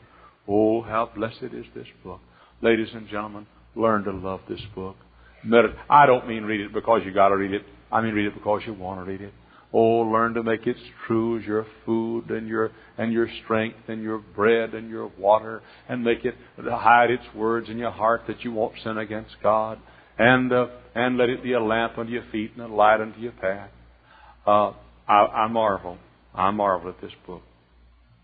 Oh, how blessed is this book. Ladies and gentlemen, Learn to love this book. I don't mean read it because you got to read it. I mean read it because you want to read it. Oh, learn to make it true as your food and your and your strength and your bread and your water, and make it hide its words in your heart that you won't sin against God, and uh, and let it be a lamp unto your feet and a light unto your path. Uh, I, I marvel, I marvel at this book.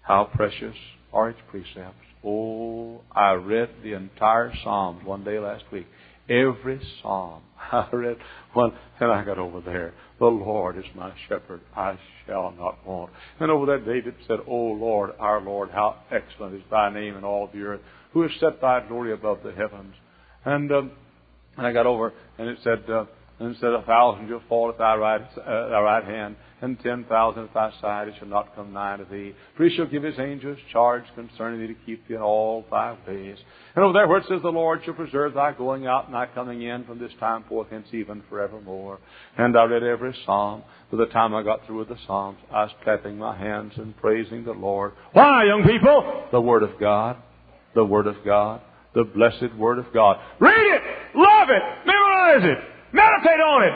How precious are its precepts. Oh, I read the entire Psalms one day last week. Every Psalm. I read one, and I got over there. The Lord is my shepherd. I shall not want. And over there David said, O Lord, our Lord, how excellent is thy name in all the earth, who has set thy glory above the heavens. And, um, and I got over, and it said, uh, and said, A thousand shall fall at thy right, uh, thy right hand, and ten thousand at thy side, it shall not come nigh to thee. For he shall give his angels charge concerning thee to keep thee in all thy ways. And over there where it says, The Lord shall preserve thy going out and thy coming in from this time forth hence even forevermore. And I read every psalm. By the time I got through with the psalms, I was clapping my hands and praising the Lord. Why, young people? The Word of God. The Word of God. The blessed Word of God. Read it! Love it! Memorize it! Meditate on it!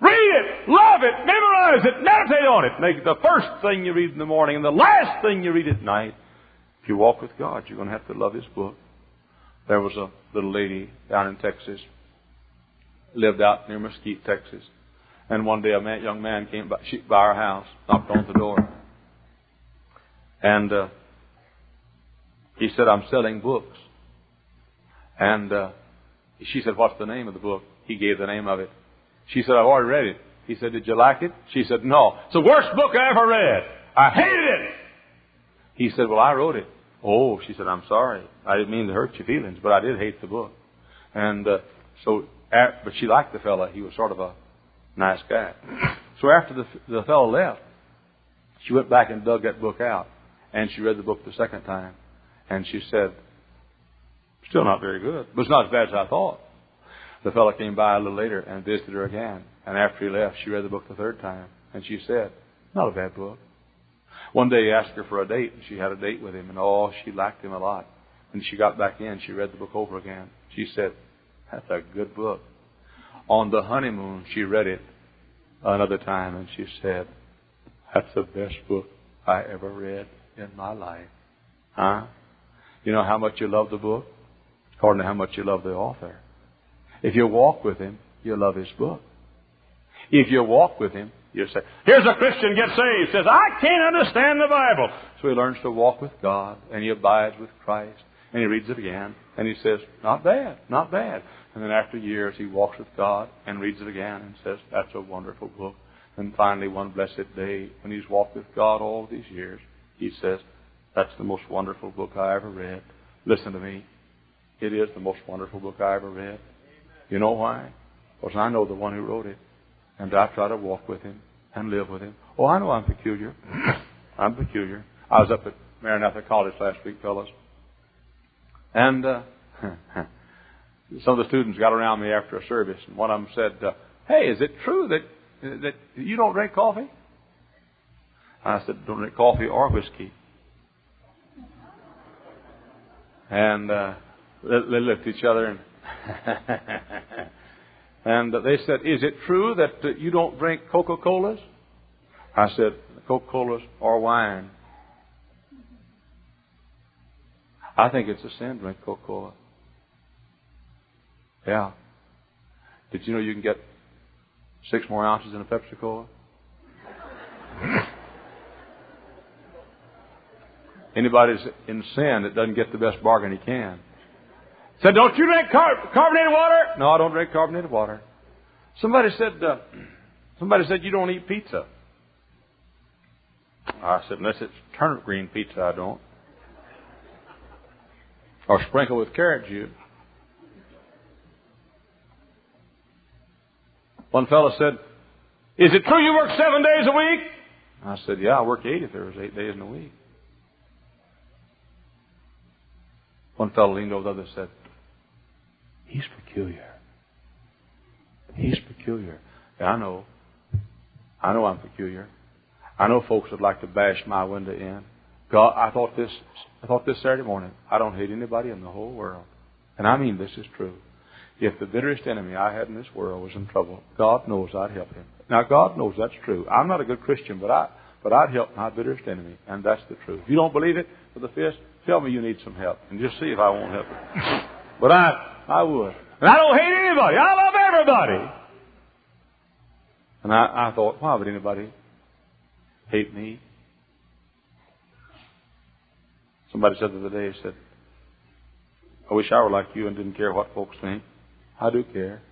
Read it, love it, memorize it, meditate on it. Make it the first thing you read in the morning and the last thing you read at night. If you walk with God, you're going to have to love His book. There was a little lady down in Texas, lived out near Mesquite, Texas. And one day a man, young man came by, by our house, knocked on the door. And uh, he said, I'm selling books. And uh, she said, What's the name of the book? He gave the name of it. She said, I've already read it. He said, Did you like it? She said, No. It's the worst book I ever read. I hated it. He said, Well, I wrote it. Oh, she said, I'm sorry. I didn't mean to hurt your feelings, but I did hate the book. And uh, so, but she liked the fellow. He was sort of a nice guy. So after the, the fellow left, she went back and dug that book out. And she read the book the second time. And she said, Still not very good, but it's not as bad as I thought. The fellow came by a little later and visited her again. And after he left, she read the book the third time. And she said, Not a bad book. One day he asked her for a date, and she had a date with him, and oh, she liked him a lot. When she got back in, she read the book over again. She said, That's a good book. On the honeymoon, she read it another time, and she said, That's the best book I ever read in my life. Huh? You know how much you love the book? According to how much you love the author. If you walk with Him, you'll love His book. If you walk with Him, you'll say, Here's a Christian gets saved. Says, I can't understand the Bible. So he learns to walk with God, and he abides with Christ, and he reads it again, and he says, Not bad, not bad. And then after years, he walks with God and reads it again and says, That's a wonderful book. And finally, one blessed day, when he's walked with God all these years, he says, That's the most wonderful book I ever read. Listen to me. It is the most wonderful book I ever read. You know why? Because I know the one who wrote it. And I try to walk with him and live with him. Oh, I know I'm peculiar. I'm peculiar. I was up at Maranatha College last week, fellas. And uh, some of the students got around me after a service, and one of them said, uh, Hey, is it true that, that you don't drink coffee? I said, Don't drink coffee or whiskey. And uh, they, they looked at each other and and they said, Is it true that uh, you don't drink Coca Colas? I said, Coca Colas or wine. I think it's a sin to drink Coca Cola. Yeah. Did you know you can get six more ounces in a Pepsi Cola? Anybody's in sin that doesn't get the best bargain he can. Said, don't you drink car- carbonated water? No, I don't drink carbonated water. Somebody said, uh, somebody said you don't eat pizza. I said, unless it's turnip green pizza, I don't. Or sprinkle with carrot juice. One fellow said, Is it true you work seven days a week? I said, Yeah, I work eight if there was eight days in a week. One fellow leaned over the other and said, He's peculiar. He's peculiar. I know. I know I'm peculiar. I know folks would like to bash my window in. God, I thought this. I thought this Saturday morning. I don't hate anybody in the whole world, and I mean this is true. If the bitterest enemy I had in this world was in trouble, God knows I'd help him. Now God knows that's true. I'm not a good Christian, but I, but I'd help my bitterest enemy, and that's the truth. If you don't believe it with a fist, tell me you need some help, and just see if I won't help you. but I, I would. And I don't hate anybody. I love everybody. And I, I thought, why would anybody hate me? Somebody said the other day, he said, I wish I were like you and didn't care what folks think. I do care.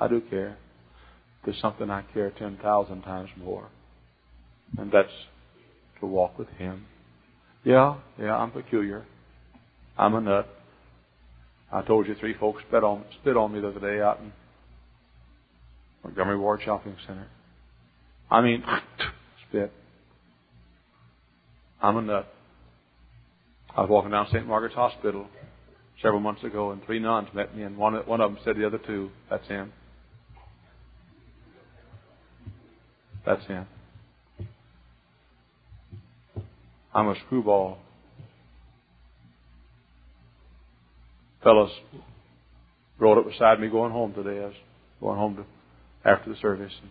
I do care. There's something I care 10,000 times more. And that's to walk with Him. Yeah, yeah, I'm peculiar. I'm a nut. I told you three folks spit on, spit on me the other day out in Montgomery Ward Shopping Center. I mean, spit. I'm a nut. I was walking down St. Margaret's Hospital several months ago, and three nuns met me, and one, one of them said to the other two, That's him. That's him. I'm a screwball. Fellows rode up beside me going home today. I was going home to, after the service. And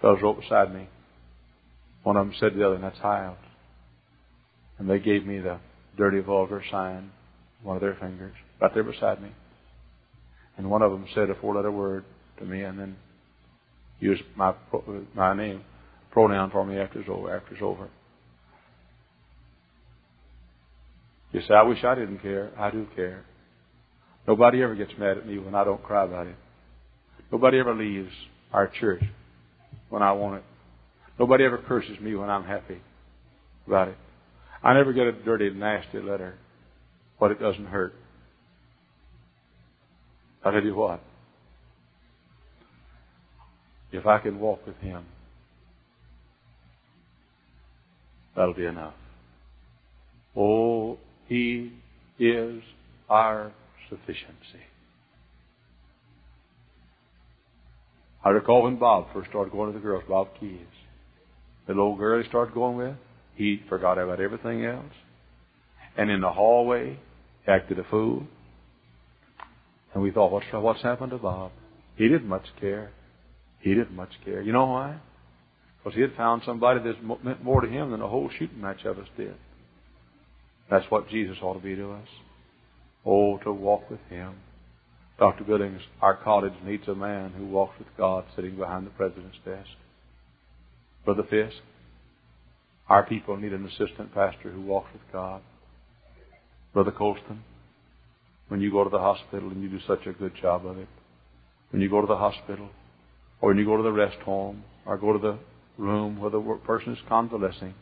fellows rode beside me. One of them said to the other, and that's Hyles. And they gave me the dirty, vulgar sign, one of their fingers, right there beside me. And one of them said a four-letter word to me, and then used my my name pronoun for me after it's over. After it's over. You say, I wish I didn't care. I do care. Nobody ever gets mad at me when I don't cry about it. Nobody ever leaves our church when I want it. Nobody ever curses me when I'm happy about it. I never get a dirty, nasty letter, but it doesn't hurt. I tell you what, if I can walk with Him, that'll be enough. Oh, He is our sufficiency. I recall when Bob first started going to the girls, Bob Keys. The little girl he started going with, he forgot about everything else. And in the hallway, acted a fool. And we thought, what's, what's happened to Bob? He didn't much care. He didn't much care. You know why? Because he had found somebody that meant more to him than a whole shooting match of us did. That's what Jesus ought to be to us. Oh, to walk with Him. Dr. Billings, our college needs a man who walks with God sitting behind the president's desk. Brother Fisk, our people need an assistant pastor who walks with God. Brother Colston, when you go to the hospital and you do such a good job of it, when you go to the hospital, or when you go to the rest home, or go to the room where the person is convalescing,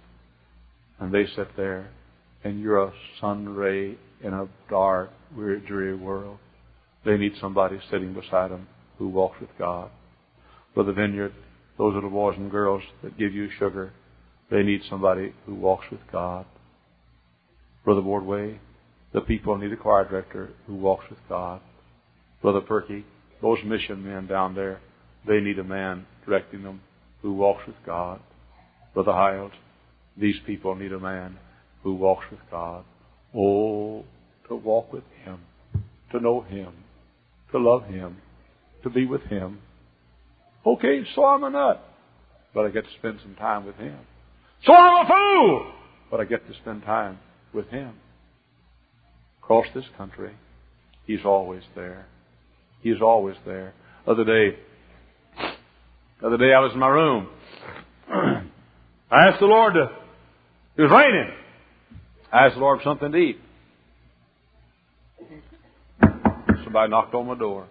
and they sit there, and you're a sun ray in a dark, weird, dreary world. They need somebody sitting beside them who walks with God. For the vineyard, those little boys and girls that give you sugar, they need somebody who walks with God. Brother Wardway, the people need a choir director who walks with God. Brother Perky, those mission men down there, they need a man directing them who walks with God. Brother Hyles, these people need a man who walks with God. Oh, to walk with Him, to know Him, to love Him, to be with Him. Okay, so I'm a nut, but I get to spend some time with Him. So I'm a fool, but I get to spend time with Him. Across this country, He's always there. He's always there. Other day, the other day I was in my room. I asked the Lord to, it was raining. Asked the Lord for something to eat. Somebody knocked on my door.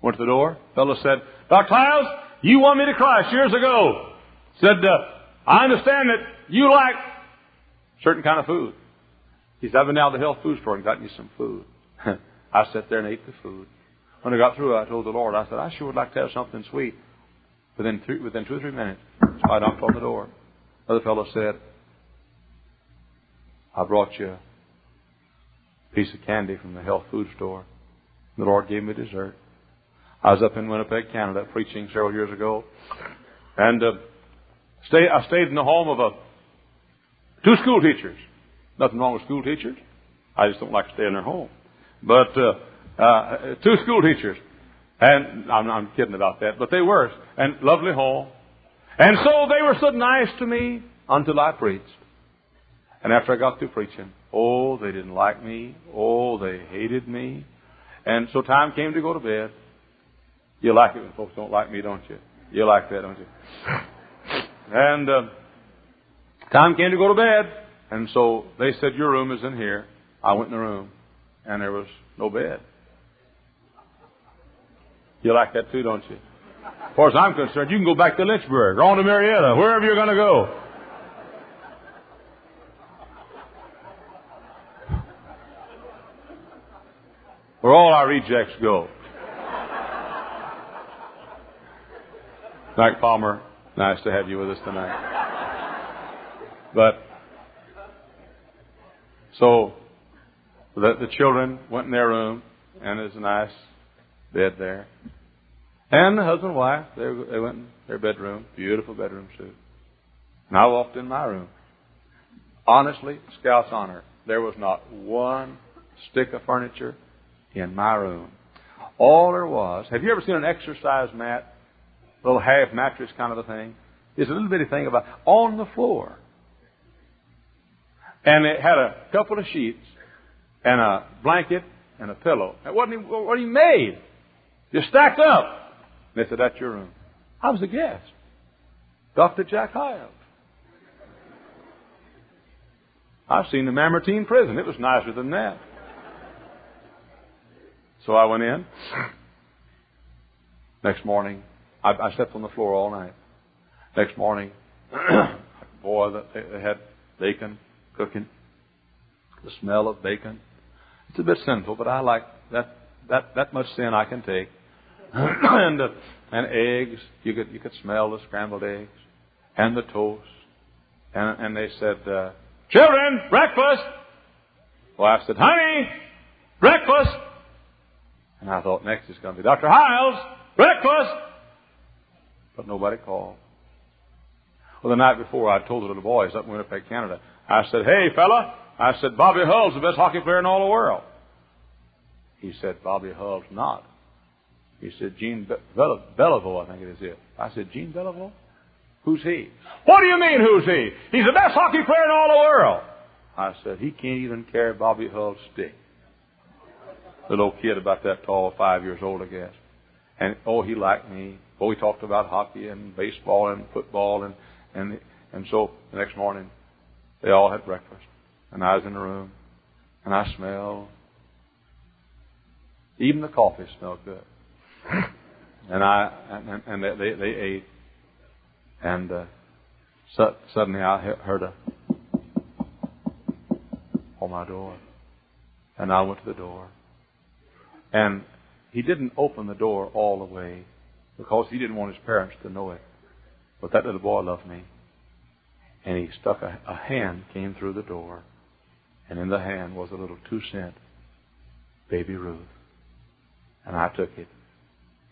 Went to the door. Fellow said, Dr. Hyles, you won me to Christ years ago. Said, uh, I understand that you like certain kind of food. He said, I've been down to the health food store and got you some food. I sat there and ate the food. When I got through, I told the Lord, I said, I sure would like to have something sweet. Within, three, within two or three minutes, so I knocked on the door. Other fellow said, I brought you a piece of candy from the health food store. The Lord gave me dessert. I was up in Winnipeg, Canada, preaching several years ago, and uh, stay, I stayed in the home of a, two school teachers. Nothing wrong with school teachers. I just don't like to stay in their home. But uh, uh, two school teachers, and I'm, I'm kidding about that, but they were, and lovely home. And so they were so nice to me until I preached. And after I got through preaching, oh, they didn't like me. Oh, they hated me. And so time came to go to bed. You like it when folks don't like me, don't you? You like that, don't you? And uh, time came to go to bed. And so they said, Your room is in here. I went in the room. and there was no bed. You like that too, don't you? As far as I'm concerned, you can go back to Lynchburg or on to Marietta, wherever you're going to go. Where all our rejects go. Mike Palmer, nice to have you with us tonight. But, so, the, the children went in their room, and there's a nice bed there. And the husband and wife, they, they went in their bedroom, beautiful bedroom suit. And I walked in my room. Honestly, Scout's honor, there was not one stick of furniture in my room. All there was, have you ever seen an exercise mat? Little half mattress kind of a thing? It's a little bitty thing about on the floor. And it had a couple of sheets and a blanket and a pillow. It wasn't even, what he made. Just stacked up. And they said, That's your room. I was a guest. Dr. Jack Hyles. I've seen the Mamertine prison. It was nicer than that. So I went in. Next morning, I, I slept on the floor all night. Next morning, boy, they, they had bacon cooking. The smell of bacon. It's a bit sinful, but I like that. That that much sin I can take. and uh, and eggs. You could you could smell the scrambled eggs and the toast. And and they said, uh, "Children, breakfast." Well, I said, "Honey, breakfast." And I thought next is going to be Dr. Hyles, breakfast. But nobody called. Well, the night before, I told the little boys up in Winnipeg, Canada. I said, "Hey, fella," I said, "Bobby Hull's the best hockey player in all the world." He said, "Bobby Hull's not." He said, Gene Be- Beliveau, I think it is it. I said, Gene Beliveau? Who's he? What do you mean, who's he? He's the best hockey player in all the world. I said, he can't even carry Bobby Hull's stick. Little kid about that tall, five years old, I guess. And, oh, he liked me. Oh, we talked about hockey and baseball and football and, and, and so the next morning, they all had breakfast. And I was in the room. And I smelled. Even the coffee smelled good and I and, and they, they, they ate, and uh, su- suddenly I heard a on my door, and I went to the door, and he didn't open the door all the way because he didn't want his parents to know it, but that little boy loved me, and he stuck a, a hand came through the door, and in the hand was a little two cent baby Ruth, and I took it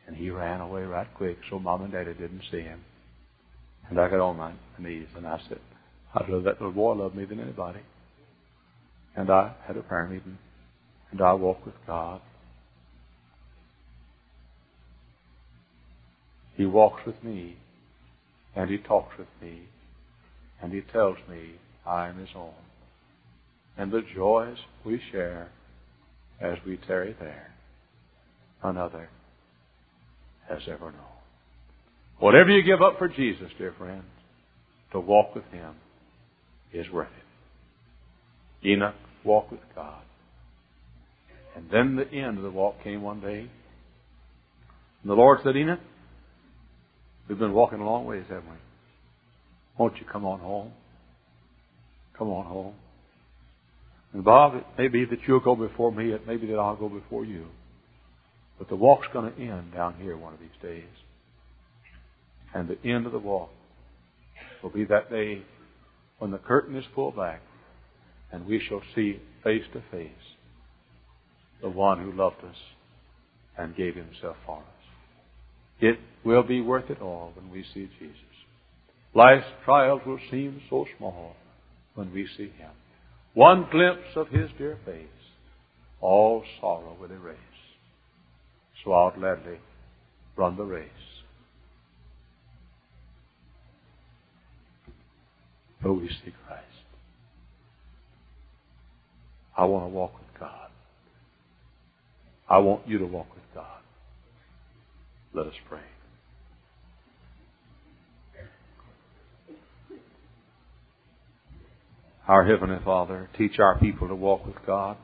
and he ran away right quick so mom and daddy didn't see him. And I got on my knees and I said, I'd that little boy love me than anybody. And I had a prayer meeting and I walked with God. He walks with me and he talks with me and he tells me I am his own. And the joys we share as we tarry there, another has ever known. Whatever you give up for Jesus, dear friends, to walk with Him is worth it. Enoch walked with God. And then the end of the walk came one day. And the Lord said, Enoch, we've been walking a long ways, haven't we? Won't you come on home? Come on home. And Bob, it may be that you'll go before me. It may be that I'll go before you. But the walk's going to end down here one of these days. And the end of the walk will be that day when the curtain is pulled back and we shall see face to face the one who loved us and gave himself for us. It will be worth it all when we see Jesus. Life's trials will seem so small when we see him. One glimpse of his dear face, all sorrow will erase. So I'll gladly run the race. Though we see Christ. I want to walk with God. I want you to walk with God. Let us pray. Our Heavenly Father, teach our people to walk with God.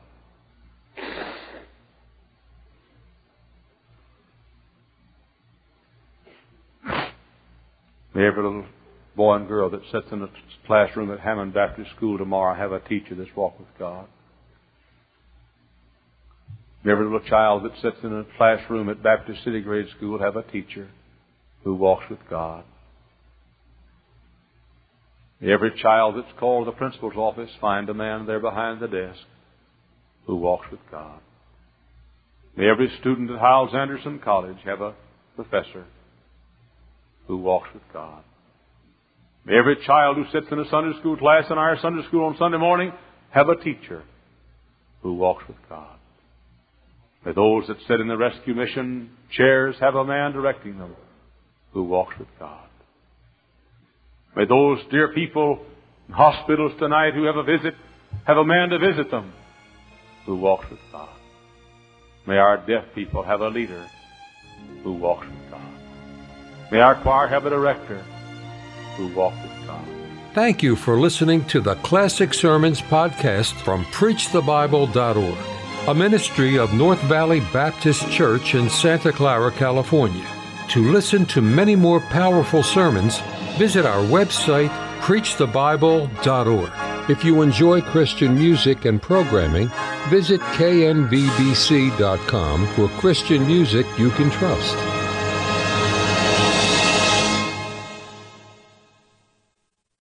May every little boy and girl that sits in a classroom at Hammond Baptist School tomorrow have a teacher that's walked with God. Every little child that sits in a classroom at Baptist City Grade School have a teacher who walks with God. Every child that's called to the principal's office find a man there behind the desk who walks with God. May every student at Hyles Anderson College have a professor who walks with God. May every child who sits in a Sunday school class in our Sunday school on Sunday morning have a teacher who walks with God. May those that sit in the rescue mission chairs have a man directing them who walks with God. May those dear people in hospitals tonight who have a visit have a man to visit them who walks with God. May our deaf people have a leader who walks with God. May our choir have a director who walks with God. Thank you for listening to the Classic Sermons podcast from PreachTheBible.org, a ministry of North Valley Baptist Church in Santa Clara, California. To listen to many more powerful sermons, visit our website, PreachTheBible.org. If you enjoy Christian music and programming, visit knvbc.com for Christian music you can trust.